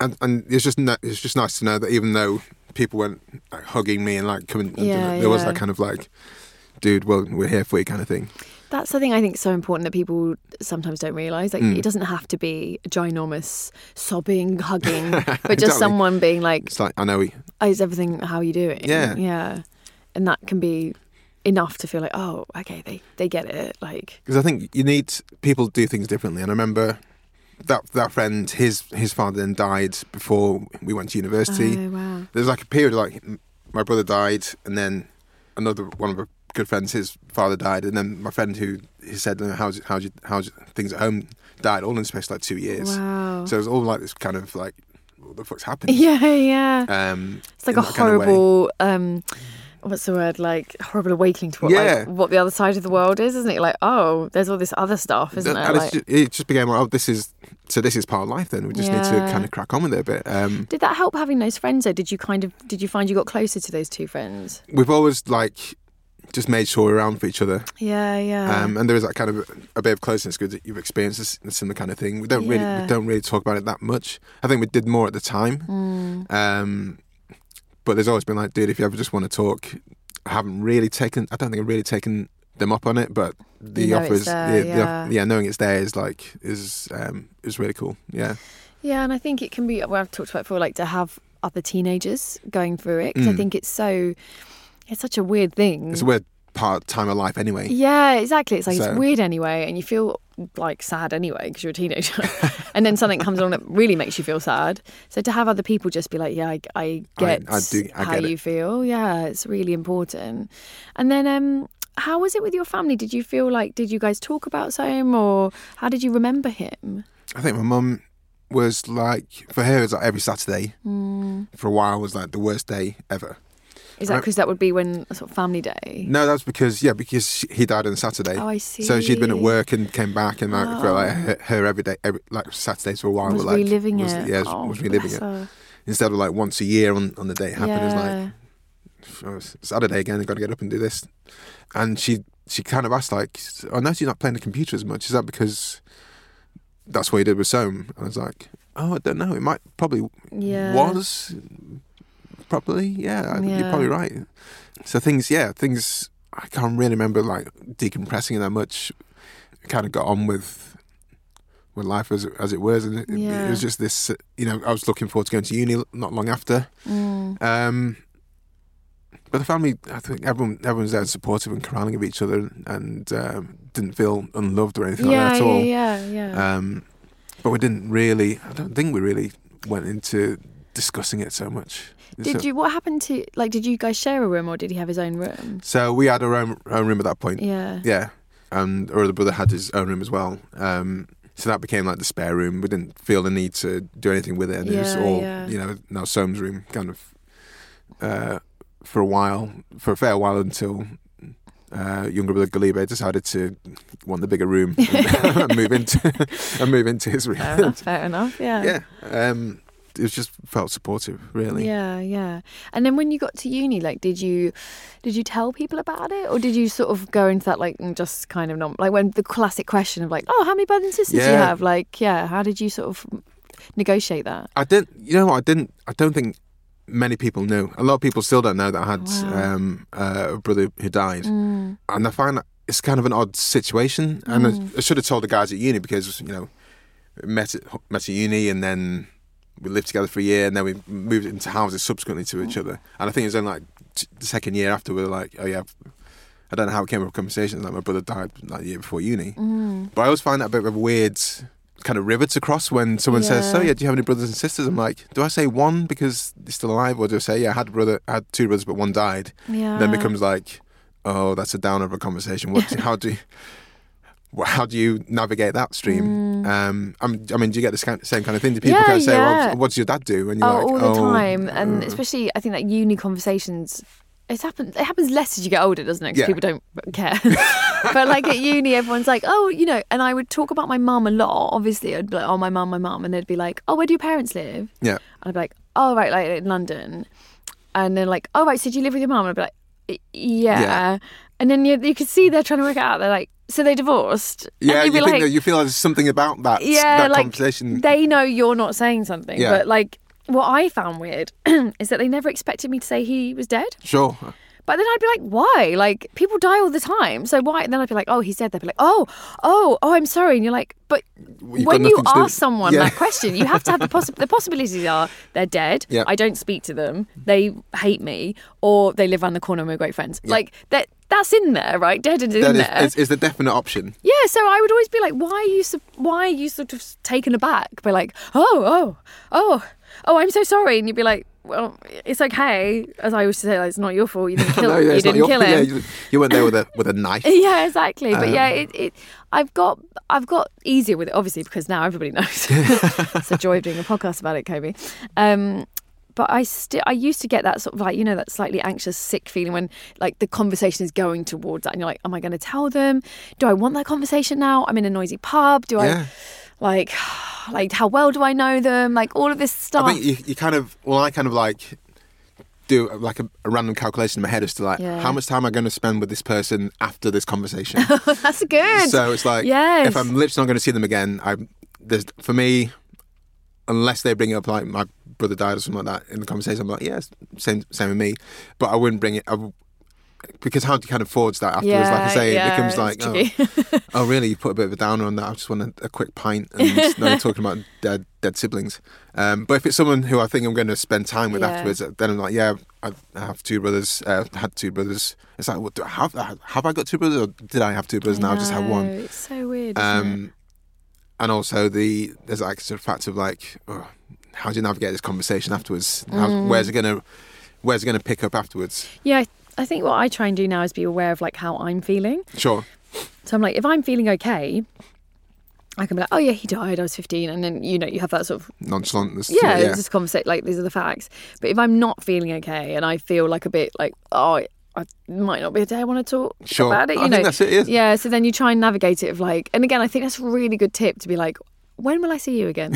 And and it's just it's just nice to know that even though people weren't like hugging me and like coming, and Yeah, there was that kind of like, dude, well, we're here for you kind of thing. That's the thing I think is so important that people sometimes don't realise. Like, Mm. it doesn't have to be a ginormous sobbing, hugging, but just Exactly. someone being like, It's like I know we, oh, "Is everything? How are you doing?" Yeah. yeah, and that can be enough to feel like, oh, okay, they they get it. Like, Because I think you need people do things differently. And I remember that that friend, his his father then died before we went to university. oh wow, There's like a period like my brother died, and then another one of our good friends, his father died, and then my friend who he said, "How's how's how's things at home?" died all in space like two years. wow. So it was all like this kind of like, what the fuck's happening? yeah, yeah. Um, It's like a that kind of horrible, um, what's the word? Like horrible awakening to what, Yeah. like, what the other side of the world is, isn't it? Like, oh, there's all this other stuff, isn't and it's Like, ju- it just became like, oh, this is so this is part of life. Then we just need to kind of crack on with it a bit. Um, did that help having those friends? Though, did you kind of did you find you got closer to those two friends? we've always like just made sure we're around for each other. Yeah, yeah. Um, and there is that kind of a bit of closeness because you've experienced this, a similar kind of thing. We don't really we don't really talk about it that much. I think we did more at the time. Mm. Um, but there's always been like, dude, if you ever just want to talk, I haven't really taken. I don't think I've really taken them up on it, but the You know offers, there, yeah, the yeah. knowing it's there is like is um is really cool. Yeah, Yeah, and I think it can be. Well, I've talked about before, like to have other teenagers going through it because I Mm. think it's so. It's such a weird thing. it's a weird part time of life anyway. Yeah, exactly. It's like So- it's weird anyway, and you feel like sad anyway because you're a teenager, and then something comes along that really makes you feel sad. So to have other people just be like, "Yeah, I, I get I do- I how get you feel," yeah, it's really important. And then, um, how was it with your family? Did you feel like did you guys talk about Sam, or how did you remember him? I think my mum was like for her it was like every Saturday Mm. for a while was like the worst day ever. Is that because that would be when sort of family day? No, that's because yeah, because he died on Saturday. Oh, I see. So she'd been at work and came back, and like for like Oh. her, her every day, every, like Saturdays for a while, was were like reliving was, it. Yeah, was, oh, was reliving it her. instead of like once a year on, on the day it happened. It was Yeah. like oh, Saturday again. I've got to get up and do this. And she she kind of asked like, oh, I noticed you're not playing the computer as much. Is that because that's what you did with Soam? And I was like, oh, I don't know. It might probably yeah. was probably yeah, I think you're probably right. So things yeah things i can't really remember like decompressing that much. Kind of got on with with life as, as it was and it, it was just this you know i was looking forward to going to uni not long after. Mm. um but the family i think everyone everyone's there and supportive and corralling of each other and um, didn't feel unloved or anything Yeah, like that at all. yeah, yeah, yeah. um, but we didn't really i don't think we really went into discussing it so much Did So- you? What happened to like? Did you guys share a room, or did he have his own room? So we had our own, own room at that point. Yeah. Yeah. And our other brother had his own room as well. Um, so that became like the spare room. We didn't feel the need to do anything with it. And it was Yeah, all, yeah. you know, now Soam's room kind of uh, for a while, for a fair while until uh, younger brother Galibe decided to want the bigger room and move into and move into his room. Fair enough. Fair enough. Yeah. yeah. Um, it was just felt supportive, really. Yeah, yeah. And then when you got to uni, like, did you did you tell people about it, or did you sort of go into that like and just kind of not like when the classic question of like, oh, how many brothers and sisters do you have? Like, yeah, how did you sort of negotiate that? I didn't. You know? I didn't. I don't think many people knew. A lot of people still don't know that I had Wow. um, uh, a brother who died, Mm. and I find that it's kind of an odd situation. And I, I should have told the guys at uni because you know met at met at uni, and then we lived together for a year, and then we moved into houses subsequently to each other. And I think it was only like t- the second year after we were like, oh yeah. I don't know how it came up conversations. Like my brother died like the year before uni, Mm. but I always find that a bit of a weird kind of river to cross when someone says, "So Yeah. yeah, do you have any brothers and sisters?" I'm like, do I say one because they're still alive, or do I say, "Yeah, I had a brother, I had two brothers, but one died"? Yeah. Then it becomes like, oh, that's a downer of a conversation. What? how do you, how do you navigate that stream? Um, I'm, I mean, do you get the same kind of thing? Do people Mm. Yeah, kind of say, yeah. well, "What does your dad do?" And you're oh, like, all the "Oh, time, and uh, especially I think that uni conversations. It happens. It happens less as you get older, doesn't it? 'Cause Yeah. people don't care. but like at uni, everyone's like, "Oh, you know." And I would talk about my mum a lot. Obviously, I'd be like, "Oh, my mum, my mum," and they'd be like, "Oh, where do your parents live?" yeah, And I'd be like, "Oh, right, like in London." And then like, "Oh, right, so do you live with your mum?" And I'd be like, "Yeah." Yeah. And then you you could see they're trying to work it out. They're like, "So they divorced?" Yeah. You like, that you feel there's something about that, yeah, that like conversation. they know you're not saying something, Yeah. but like what I found weird is that they never expected me to say he was dead. sure, But then I'd be like, why? Like people die all the time, so why? And then I'd be like, oh, he's dead. They'd be like, oh, oh, oh, I'm sorry. And you're like, but You've when you ask someone Yeah. that question, you have to have the possi- the possibilities are they're dead. Yeah. I don't speak to them. They hate me, or they live around the corner and we're great friends. Like that. That's in there, right? Dead and in That there. is, is, is the definite option. Yeah, so I would always be like, why are you, why are you sort of taken aback by like, oh, oh, oh, oh, I'm so sorry, and you'd be like, well, it's okay. As I always say, like, it's not your fault. You didn't kill, no, yeah, you didn't your kill fault. Yeah, him. you, you weren't there with a with a knife. Yeah, exactly. But yeah, Um, it, it, I've got, I've got easier with it, obviously, because now everybody knows. it's a joy of doing a podcast about it, Kobi. Um, but I still, I used to get that sort of like, you know, that slightly anxious, sick feeling when like the conversation is going towards that, and you're like, am I going to tell them? Do I want that conversation now? I'm in a noisy pub. Do Yeah. I, like, like how well do I know them? Like all of this stuff. I think you, you kind of well, I kind of like do like a, a random calculation in my head as to like Yeah. how much time am I going to spend with this person after this conversation. That's good. so it's like Yes. if I'm literally not going to see them again, I there's for me unless they bring it up like my brother died or something like that in the conversation, I'm like, yeah, same same with me. But I wouldn't bring it. I, because how do you kind of forge that afterwards? like I say, yeah, it becomes like, oh, oh, really? You put a bit of a downer on that. I just want a, a quick pint, and now you're talking about dead, dead siblings. Um, but if it's someone who I think I'm going to spend time with Yeah. afterwards, then I'm like, yeah, I, I have two brothers. Uh, had two brothers. It's like, what do I have? Have I got two brothers, or did I have two brothers? Now I just have one. It's so weird. Um, and also the there's like sort of fact of like, oh, how do you navigate this conversation afterwards? How, Mm. Where's it gonna Where's it gonna pick up afterwards? Yeah, I- think what I try and do now is be aware of like how I'm feeling. Sure. So I'm like, if I'm feeling okay, I can be like, oh yeah, he died. I was 15, and then you know you have that sort of Nonchalant. this- yeah, yeah. just conversate like these are the facts. But if I'm not feeling okay and I feel like a bit like oh. I might not be a day I want to talk Sure. about it. You I know, that's it, yeah. yeah. So then you try and navigate it of like, and again, I think that's a really good tip to be like, when will I see you again?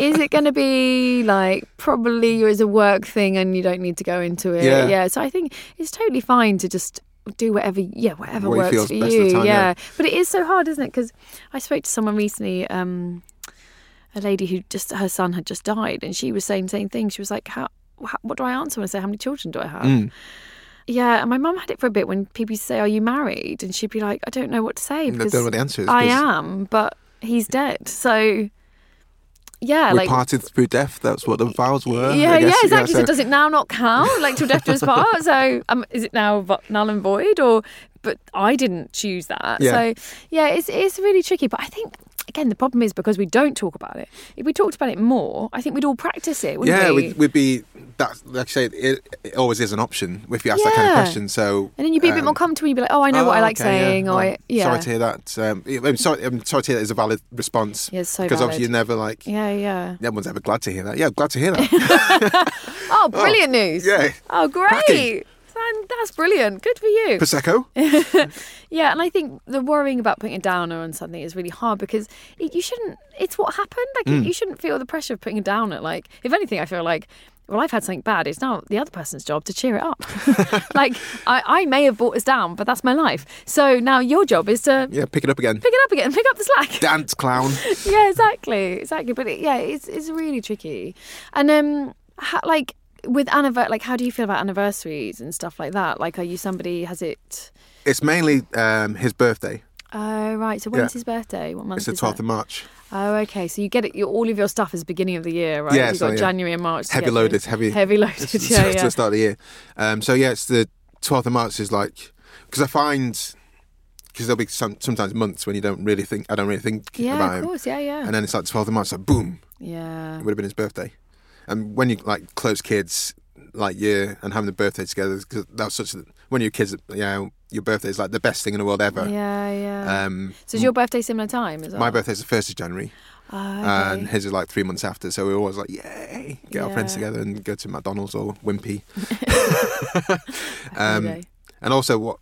is it going to be like probably as a work thing and you don't need to go into it? Yeah. So I think it's totally fine to just do whatever, yeah, whatever What works for you. time, yeah. But it is so hard, isn't it? Because I spoke to someone recently. Um, a lady who just her son had just died, and she was saying the same thing. She was like, "How? what do I answer when I say how many children do I have?" Mm. Yeah, and my mum had it for a bit when people say, "Are you married?" and she'd be like, "I don't know what to say don't because know what the answer is, I am, but he's dead." So, yeah, we like parted through death. That's what the vows were. yeah, I yeah, exactly. so, so- does it now not count, like till death do us part? So, um, is it now null and void, or? But I didn't choose that. Yeah. So, yeah, it's it's really tricky. But I think again the problem is because we don't talk about it. If we talked about it more, I think we'd all practice it, wouldn't yeah, we? we'd, we'd be that. Like I say, it, it always is an option if you ask that kind of question. So and then you'd be a bit more um, comfortable. You'd be like, oh, I know what I oh, like okay, saying, Oh, or I, yeah, Sorry to hear that. Um, I'm sorry. I'm sorry to hear that is a valid response. Yeah, so because obviously you're never like. yeah, yeah. No one's ever glad to hear that. Yeah, glad to hear that. Oh, brilliant news! yeah. Oh, great. Cracking. That's brilliant. Good for you. Prosecco. Yeah, and I think the worrying about putting a downer on something is really hard because it, you shouldn't. It's what happened. Like Mm. you shouldn't feel the pressure of putting a downer. Like if anything, I feel like. Well, I've had something bad. It's now the other person's job to cheer it up. like I, I may have brought us down, but that's my life. So now your job is to Yeah, pick it up again. pick it up again, pick up the slack. Dance clown. yeah, exactly, exactly. But it, yeah, it's it's really tricky. And um, how, like with anniver- like how do you feel about anniversaries and stuff like that? Like, are you somebody has it? It's mainly um, his birthday. Oh right. So when's Yeah. his birthday? What month It's the 12th of March. Oh, okay. So you get it. All of your stuff is beginning of the year, right? Yeah, You've so, got yeah. January and March. Heavy get through. loaded, heavy. Heavy loaded. It's yeah, to the start of the year. Um, so yeah, it's the 12th of March is like because I find because there'll be some sometimes months when you don't really think I don't really think Yeah, about of him, course. Yeah, yeah. and then it's like 12th of March, like boom, yeah. it would have been his birthday. And when you like close kids, like you and having a birthday together, because that was such a, when you're kids, yeah, your birthday is like the best thing in the world ever. Yeah, yeah. Um, so is your birthday similar time as well? my birthday's the first of January, Oh, and his is like three months after. So we're always like, yay, get our friends together and go to McDonald's or Wimpy. um, Okay. and also, what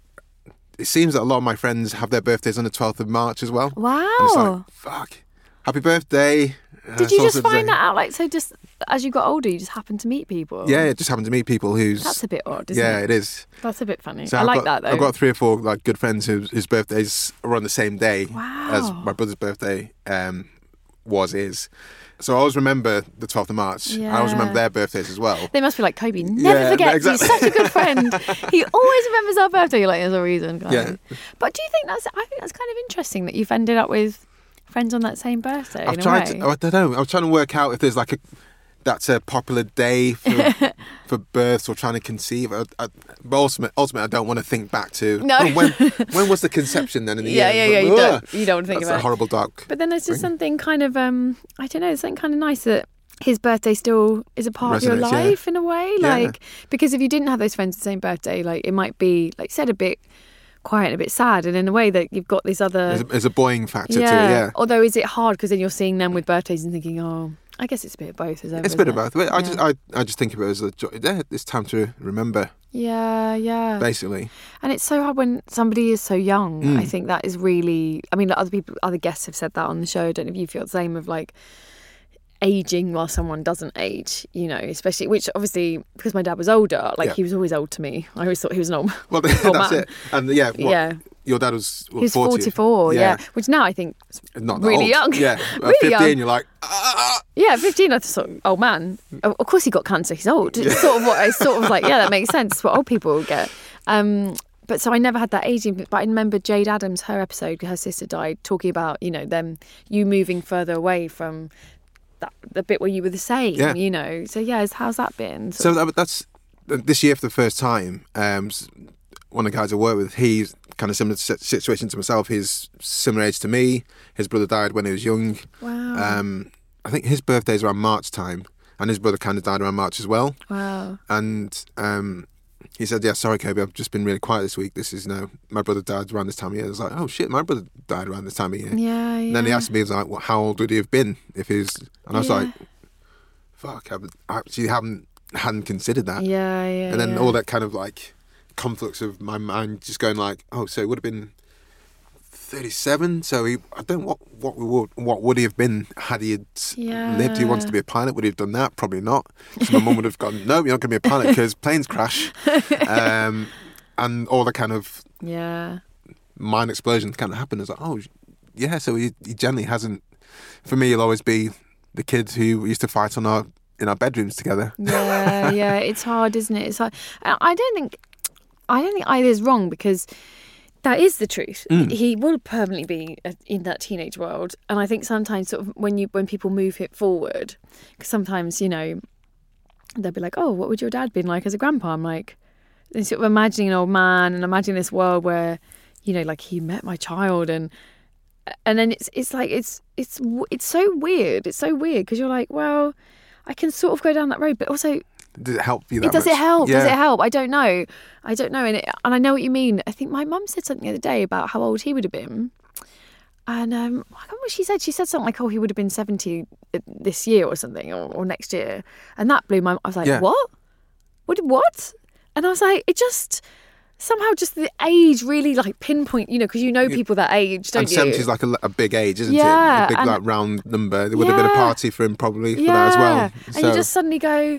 it seems that a lot of my friends have their birthdays on the 12th of March as well. Wow. And it's like, fuck, happy birthday. Uh, Did you just find that out? Like, so just as you got older, you just happened to meet people? Yeah, it just happened to meet people who's. That's a bit odd, isn't yeah, it? it is. That's a bit funny. So I I've like got, that though. I've got three or four like good friends whose, whose birthdays are on the same day as my brother's birthday. Um, was is. So I always remember the 12th of March. I always remember their birthdays as well. They must be like Kobi. Never Yeah, forgets. exactly. He's such a good friend. he always remembers our birthday. You're like, there's a reason. Guys. Yeah. But do you think that's? I think that's kind of interesting that you've ended up with friends on that same birthday. I've in tried a way. to. I don't know. I was trying to work out if there's like a that's a popular day for for births or trying to conceive. I, I, but ultimately, ultimately, I don't want to think back to No. "Oh, when when was the conception then in the Yeah, year? yeah, yeah, yeah. you don't- you don't think that's about a horrible dark. But then there's just thing. something kind of um I don't know, something kind of nice that his birthday still is a part of your Resonates, yeah. life in a way. Yeah. Like because if you didn't have those friends the same birthday, like it might be like said a bit quiet and a bit sad and in a way that you've got this other There's a, there's a buoying factor to it. Yeah, Although is it hard because then you're seeing them with birthdays and thinking, oh, I guess it's a bit of both. As ever, it's a bit of both. I Yeah. just I, I just think of it as a jo- yeah. It's time to remember, Yeah, yeah. basically. And it's so hard when somebody is so young. Mm. I think that is really. I mean, other people, other guests have said that on the show. I don't know if you feel the same of like aging while someone doesn't age. You know, especially which obviously because my dad was older. Like Yeah. he was always old to me. I always thought he was an old. Well, old that's man. it. And yeah, what, Yeah. Your dad was what, He 40? 44, yeah. Which now I think is Not that really old. young. Yeah, At Really 15, young. you're like, ah, Yeah, 15, I thought, old man. Of course he got cancer, he's old. It's sort of what I sort of like, yeah, that makes sense. It's what old people get. Um, but so I never had that aging, but I remember Jayde Adams, her episode, her sister died, talking about, you know, them, you moving further away from that, the bit where you were the same, Yeah. you know. So yeah, how's that been? So that, that's this year for the first time. Um, one of the guys I work with, he's kind of similar si- situation to myself. He's similar age to me. His brother died when he was young. wow. Um, I think his birthday's around March time, and his brother kind of died around March as well. wow. And um, he said, "Yeah, sorry, Kobi, I've just been really quiet this week. This is no, my brother died around this time of year." I was like, "Oh shit, my brother died around this time of year." Yeah, yeah. And then he asked me, he was like, well, how old would he have been if he was... And I was Yeah. like, fuck, I I actually haven't, hadn't considered that. Yeah, yeah. and then yeah. all that kind of like conflicts of my mind just going like, oh, so it would have been 37. So he, I don't know what, what, would, what would he have been had he had lived? He wanted to be a pilot. Would he have done that? Probably not. So my mum would have gone, no, you're not going to be a pilot because planes crash. Um, and all the kind of Yeah. mind explosions kind of happened. It's like, oh, yeah. So he, he generally hasn't. For me, he'll always be the kid who used to fight on our in our bedrooms together. yeah, yeah, it's hard, isn't it? It's hard. I I don't think, I don't think either is wrong because that is the truth. Mm. He will permanently be uh, in that teenage world, and I think sometimes, sort of, when you when people move it forward, because sometimes you know, they'll be like, "Oh, what would your dad been like as a grandpa?" I'm like, and sort of imagining an old man and imagining this world where, you know, like he met my child and. And then it's it's like it's it's it's so weird. It's so weird because you're like, well, I can sort of go down that road, but also Does it help you that it does much? it help? Yeah. Does it help? I don't know. I don't know. And it, and I know what you mean. I think my mum said something the other day about how old he would have been. And um, I can't remember what she said. She said something like, "Oh, he would have been seventy this year or something, or, or next year," and that blew my. I was like, Yeah. "What? What? What?" And I was like, "It just somehow just the age really like pinpoint, you know, because you know people that age, don't and you?" 70 is like a, a big age, isn't Yeah, it? A big and- like round number. There would have been a party for him probably for that as well. And you just suddenly go,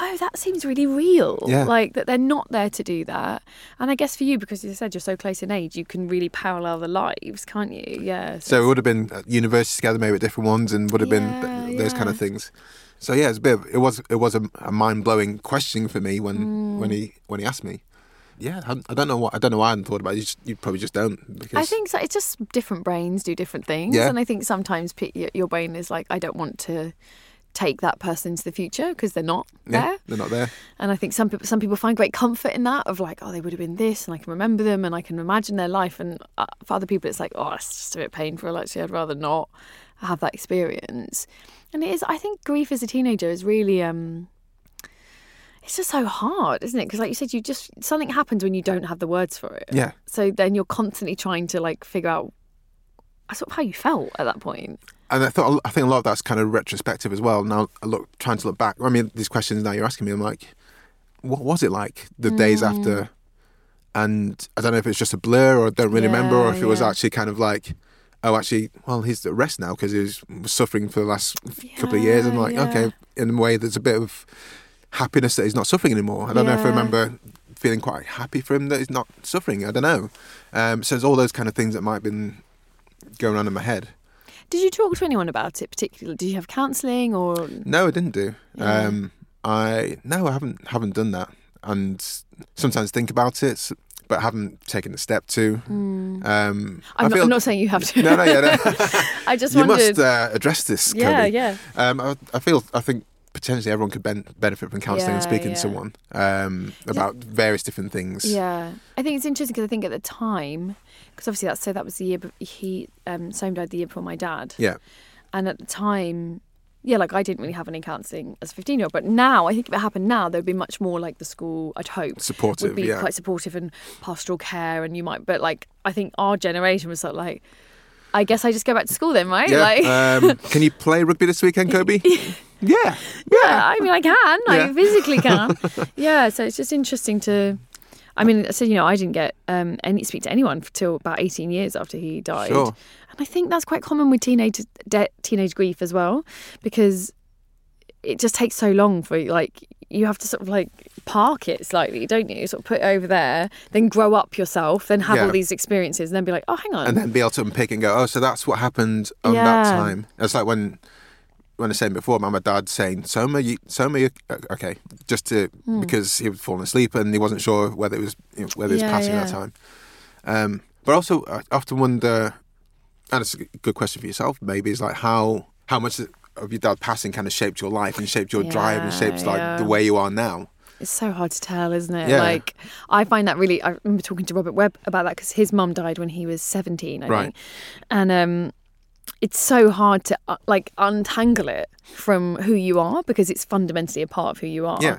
oh, that seems really real. Yeah. Like that they're not there to do that. And I guess for you, because you said you're so close in age, you can really parallel the lives, can't you? Yeah. so it would have been at university together, maybe at different ones, and would have been Yeah, th- those kind of things. So yeah, it's a bit. Of, it was it was a, a mind blowing question for me when when Mm. he when he asked me. Yeah, I, don't know what I don't know why I hadn't thought about it. You, just, you probably just don't. Because I think so. It's just different brains do different things. Yeah. And I think sometimes your brain is like, I don't want to take that person into the future because they're not yeah, there. they're not there. And I think some people some people find great comfort in that of like, oh, they would have been this, and I can remember them, and I can imagine their life. And uh, for other people, it's like, oh, it's just a bit painful. Actually, I'd rather not have that experience. And it is. I think grief as a teenager is really. um it's just so hard, isn't it? Because, like you said, you just something happens when you don't have the words for it. Yeah. So then you're constantly trying to like figure out sort of how you felt at that point. And I thought I think a lot of that's kind of retrospective as well. Now I look trying to look back. I mean, these questions now you're asking me, I'm like, what was it like the days Mm. after? And I don't know if it's just a blur or I don't really remember, or if it was actually kind of like, oh, actually, well, he's at rest now because he was, suffering for the last couple of years. I'm like, yeah. okay, in a way, there's a bit of happiness that he's not suffering anymore. I don't know if I remember feeling quite happy for him that he's not suffering. I don't know. Um, so there's all those kind of things that might have been going on in my head. Did you talk to anyone about it particularly? Did you have counselling or? No, I didn't do. Yeah. Um, I no, I haven't haven't done that, and sometimes think about it, but haven't taken the step to. Um, Hmm. I'm, not, I'm not saying you have to. No, no, yeah, no. I just you wondered. must uh, address this. yeah, Kobi. yeah. Um, I, I feel I think potentially everyone could ben- benefit from counselling and speaking yeah. to someone um, about various different things. Yeah, I think it's interesting because I think at the time, because obviously that's so that was the year he um, Soam died the year before my dad, Yeah. and at the time, yeah, like I didn't really have any counselling as a fifteen year old, but now I think if it happened now, there'd be much more like the school. I'd hope Supportive, would be yeah. quite supportive and pastoral care, and you might, but like I think our generation was sort of like. I guess I just go back to school then, right? Yeah. Like, um, can you play rugby this weekend, Kobi? yeah. Yeah, I mean, I can. I physically can. yeah, so it's just interesting to. I mean, I so said, you know, I didn't get um, any speak to anyone till about eighteen years after he died, Sure. and I think that's quite common with teenage de- teenage grief as well, because it just takes so long for like you have to sort of like park it slightly, don't you? Sort of put it over there, then grow up yourself, then have Yeah. all these experiences, and then be like, oh, hang on, and then be able to unpick and go, oh, so that's what happened on that time. It's like when when I was saying before, my dad saying, Soma, you, Soma, you, okay, just to Hmm. because he was falling asleep and he wasn't sure whether it was you know, whether it was Yeah, passing at that time. Um, but also, I often wonder, and it's a good question for yourself, maybe, is like how how much of your dad passing kind of shaped your life and shaped your drive and Yeah, shapes like the way you are now. It's so hard to tell, isn't it? Yeah. Like, I find that really. I remember talking to Robert Webb about that because his mum died when he was seventeen, I Right. think, and um, it's so hard to uh, like untangle it from who you are because it's fundamentally a part of who you are. Yeah.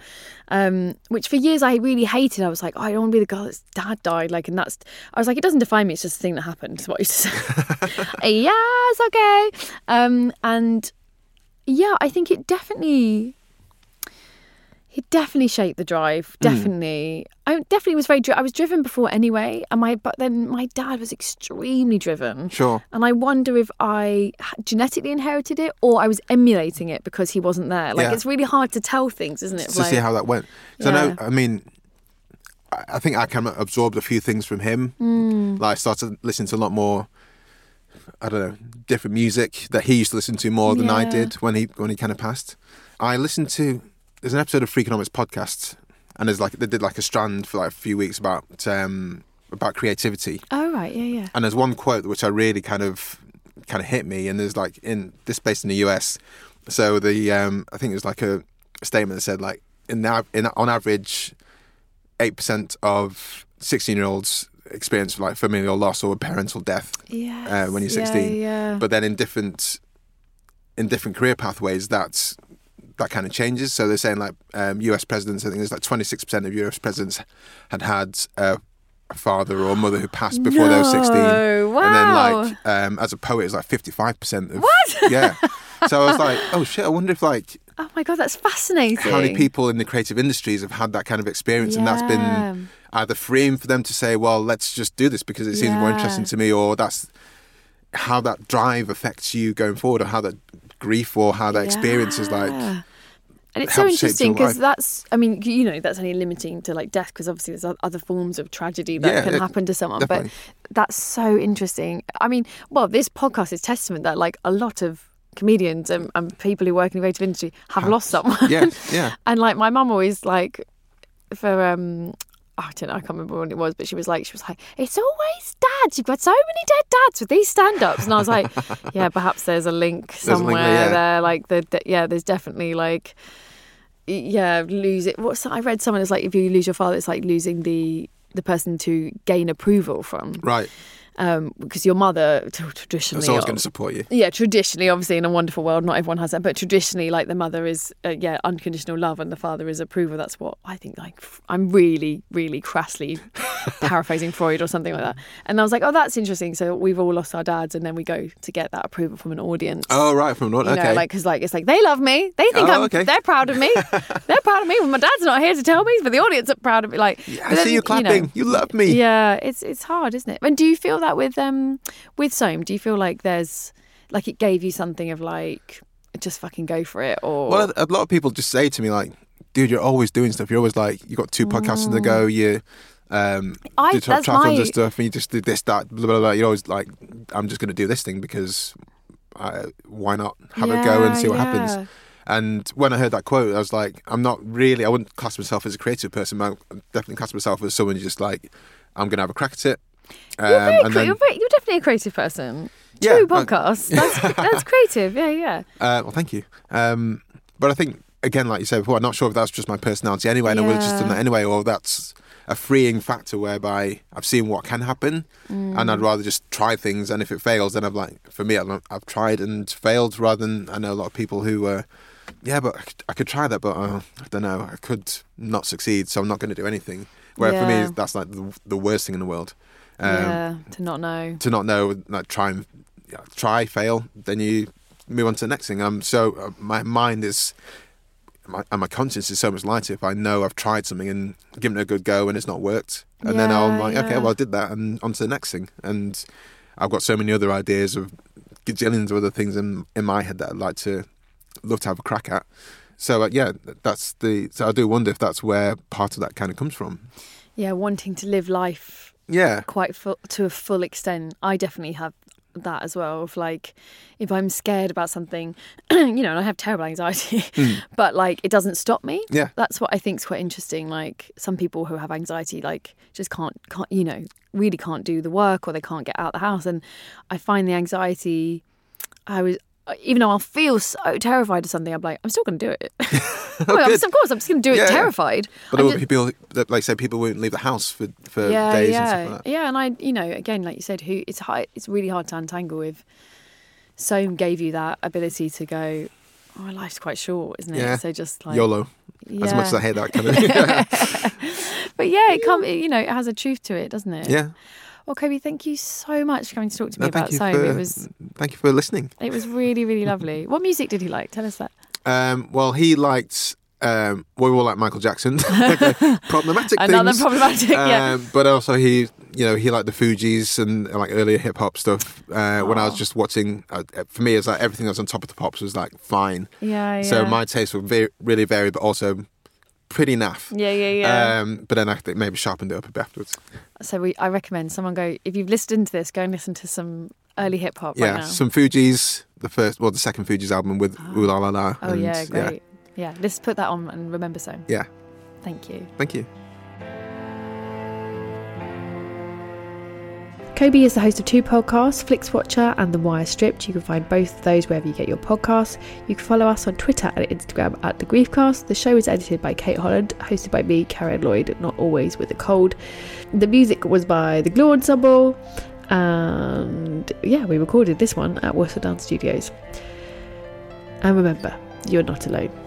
Um, which for years I really hated. I was like, I don't want to be the girl that's dad died. Like, and that's. I was like, it doesn't define me. It's just a thing that happened. Is what I used to say. yes, okay. Um, and yeah, I think it definitely it definitely shaped the drive. Hmm. Definitely, I definitely was very. Dri- I was driven before anyway, and my but then my dad was extremely driven. Sure. And I wonder if I genetically inherited it or I was emulating it because he wasn't there. Like Yeah. it's really hard to tell things, isn't it? to Like- see how that went. 'Cause I know, I mean, I think I kind of absorbed a few things from him. Hmm. Like I started listening to a lot more. I don't know, different music that he used to listen to more than I did when he when he kind of passed. I listened to there's an episode of Freakonomics podcast, and there's like they did like a strand for like a few weeks about um about creativity, Oh right, yeah, yeah. and there's one quote which I really kind of kind of hit me, and there's like in this based in the US, so the um I think it was like a statement that said like in the, in on average, eight percent of sixteen year olds experience like familial loss or parental death Yeah. uh, when you're Yeah, 16. yeah. But then in different in different career pathways, that's that kind of changes. So they're saying like um, U.S. presidents, I think there's like 26 percent of U.S. presidents had had uh, a father or mother who passed before they were 16. No, And then like um, as a poet, it's like 55 percent of what? Yeah. So I was like, oh shit! I wonder if like oh my god, that's fascinating. how many people in the creative industries have had that kind of experience, and that's been either freeing for them to say, "Well, let's just do this because it seems more interesting to me," or that's how that drive affects you going forward, or how that grief or how that experience is like. And it's so helps shape your interesting because that's, I mean, you know, that's only limiting to like death because obviously there's other forms of tragedy that Yeah, can it- happen to someone. definitely. But that's so interesting. I mean, well, this podcast is testament that like a lot of comedians and, and people who work in the creative industry have lost someone. Yeah, yeah. and like my mum always like for um I don't know, I can't remember when it was, but she was like, she was like, it's always dads. You've got so many dead dads with these stand-ups, and I was like, yeah, perhaps there's a link There's a link somewhere there, yeah. there. Like the, yeah, there's definitely like, yeah, lose it. What's I read someone is like, if you lose your father, it's like losing the the person to gain approval from, Right. Um, because your mother traditionally. That's always going to support you. Yeah, traditionally, obviously, in a wonderful world, not everyone has that, but traditionally, like the mother is, uh, yeah, unconditional love, and the father is approval. That's what I think. Like, I'm really, really crassly paraphrasing Freud or something like that. And I was like, oh, that's interesting. So we've all lost our dads, and then we go to get that approval from an audience. Oh, right. From North. You Okay. like because like it's like they love me, they think Oh, I'm, okay. they're proud of me, they're proud of me. Well, my dad's not here to tell me, but the audience are proud of me. Like, yeah, I then, see you clapping. know, You, love me. yeah, it's it's hard, isn't it? And do you feel that with um with Soam? Do you feel like there's like it gave you something of like just fucking go for it or Well, a lot of people just say to me like, "Dude, you're always doing stuff. You're always like, you got two podcasts on the go. You um, Mm. I- that's triathlons my- and stuff, and you just did this, that, blah blah blah. You're always like, I'm just going to do this thing because I, why not have a go and see what Yeah, happens? And when I heard that quote, I was like, I'm not really, I wouldn't class myself as a creative person, but I definitely class myself as someone who's just like, I'm going to have a crack at it. Um, You're, very and cre- then- you're, very, you're definitely a creative person. Yeah, Two I- podcasts. That's, that's creative. Yeah, yeah. Uh, well, thank you. Um, but I think, again, like you said before, I'm not sure if that's just my personality anyway, and I would have just done that anyway, or that's a freeing factor whereby I've seen what can happen, and Mm. I'd rather just try things, and if it fails, then I'm like, for me, I've, I've tried and failed, rather than I know a lot of people who, uh, yeah, but I could, I could try that, but uh, I don't know, I could not succeed, so I'm not going to do anything. Where for me, that's like the, the worst thing in the world. Um, yeah, to not know. to not know, like try and yeah, try, fail, then you move on to the next thing. Um, so uh, my mind is, my, and my conscience is so much lighter if I know I've tried something and given it a good go and it's not worked, and then I'm Yeah, like, okay, well I did that, and on to the next thing. And I've got so many other ideas of gajillions of other things in in my head that I'd like to love to have a crack at. So uh, yeah, that's the. So I do wonder if that's where part of that kind of comes from. Yeah, wanting to live life Yeah, quite full, to a full extent. I definitely have that as well. Of like, if I'm scared about something, you know, and I have terrible anxiety, hmm. but like it doesn't stop me. Yeah. that's what I think is quite interesting. Like some people who have anxiety, like just can't, can't, you know, really can't do the work or they can't get out the house. And I find the anxiety. I was. Uh, even though I'll feel so uh, terrified of something, I'm like, I'm still going to do it. Well, I'm- of course, I'm just going to do it Yeah, yeah. terrified. but I'm just- people, that, like I said, people won't leave the house for for yeah, days yeah, and stuff like that. yeah. And I, you know, again, like you said, who it's hard, it's really hard to untangle with. Soam gave you that ability to go. Oh, life's quite short, isn't it? Yeah. So just like YOLO. As much as I hate that kind of. But yeah, it can't. You know, it has a truth to it, doesn't it? yeah. Well, Kobi, thank you so much for coming to talk to me No, about for It was thank you for listening. it was really really lovely. What music did he like? Tell us that. Um, well, he liked. Um, well, we all like Michael Jackson. problematic Another things. problematic. yeah. Um, but also he, you know, he liked the Fugees and uh, like earlier hip hop stuff. Uh, when I was just watching, uh, for me, it's like everything that was on top of the pops was like fine. Yeah. So yeah. my tastes were very, really varied, but also pretty naff. Yeah, yeah, yeah. Um, but then I think maybe sharpened it up a bit afterwards. so we, I recommend someone go if you've listened to this, go and listen to some early hip hop yeah, right now. some Fugees the first, well, the second Fugees album with Ooh La La La. oh and, yeah, great. Yeah. let's put that on and remember so. Yeah, Thank you. thank you. Kobi is the host of two podcasts, Flix Watcher and The Wire Stripped. You can find both of those wherever you get your podcasts. You can follow us on Twitter and Instagram at The Griefcast. The show is edited by Kate Holland, hosted by me, Cariad Lloyd, not always with a cold. The music was by The Glue Ensemble. And yeah, we recorded this one at Worcester Dance Studios. And remember, you're not alone.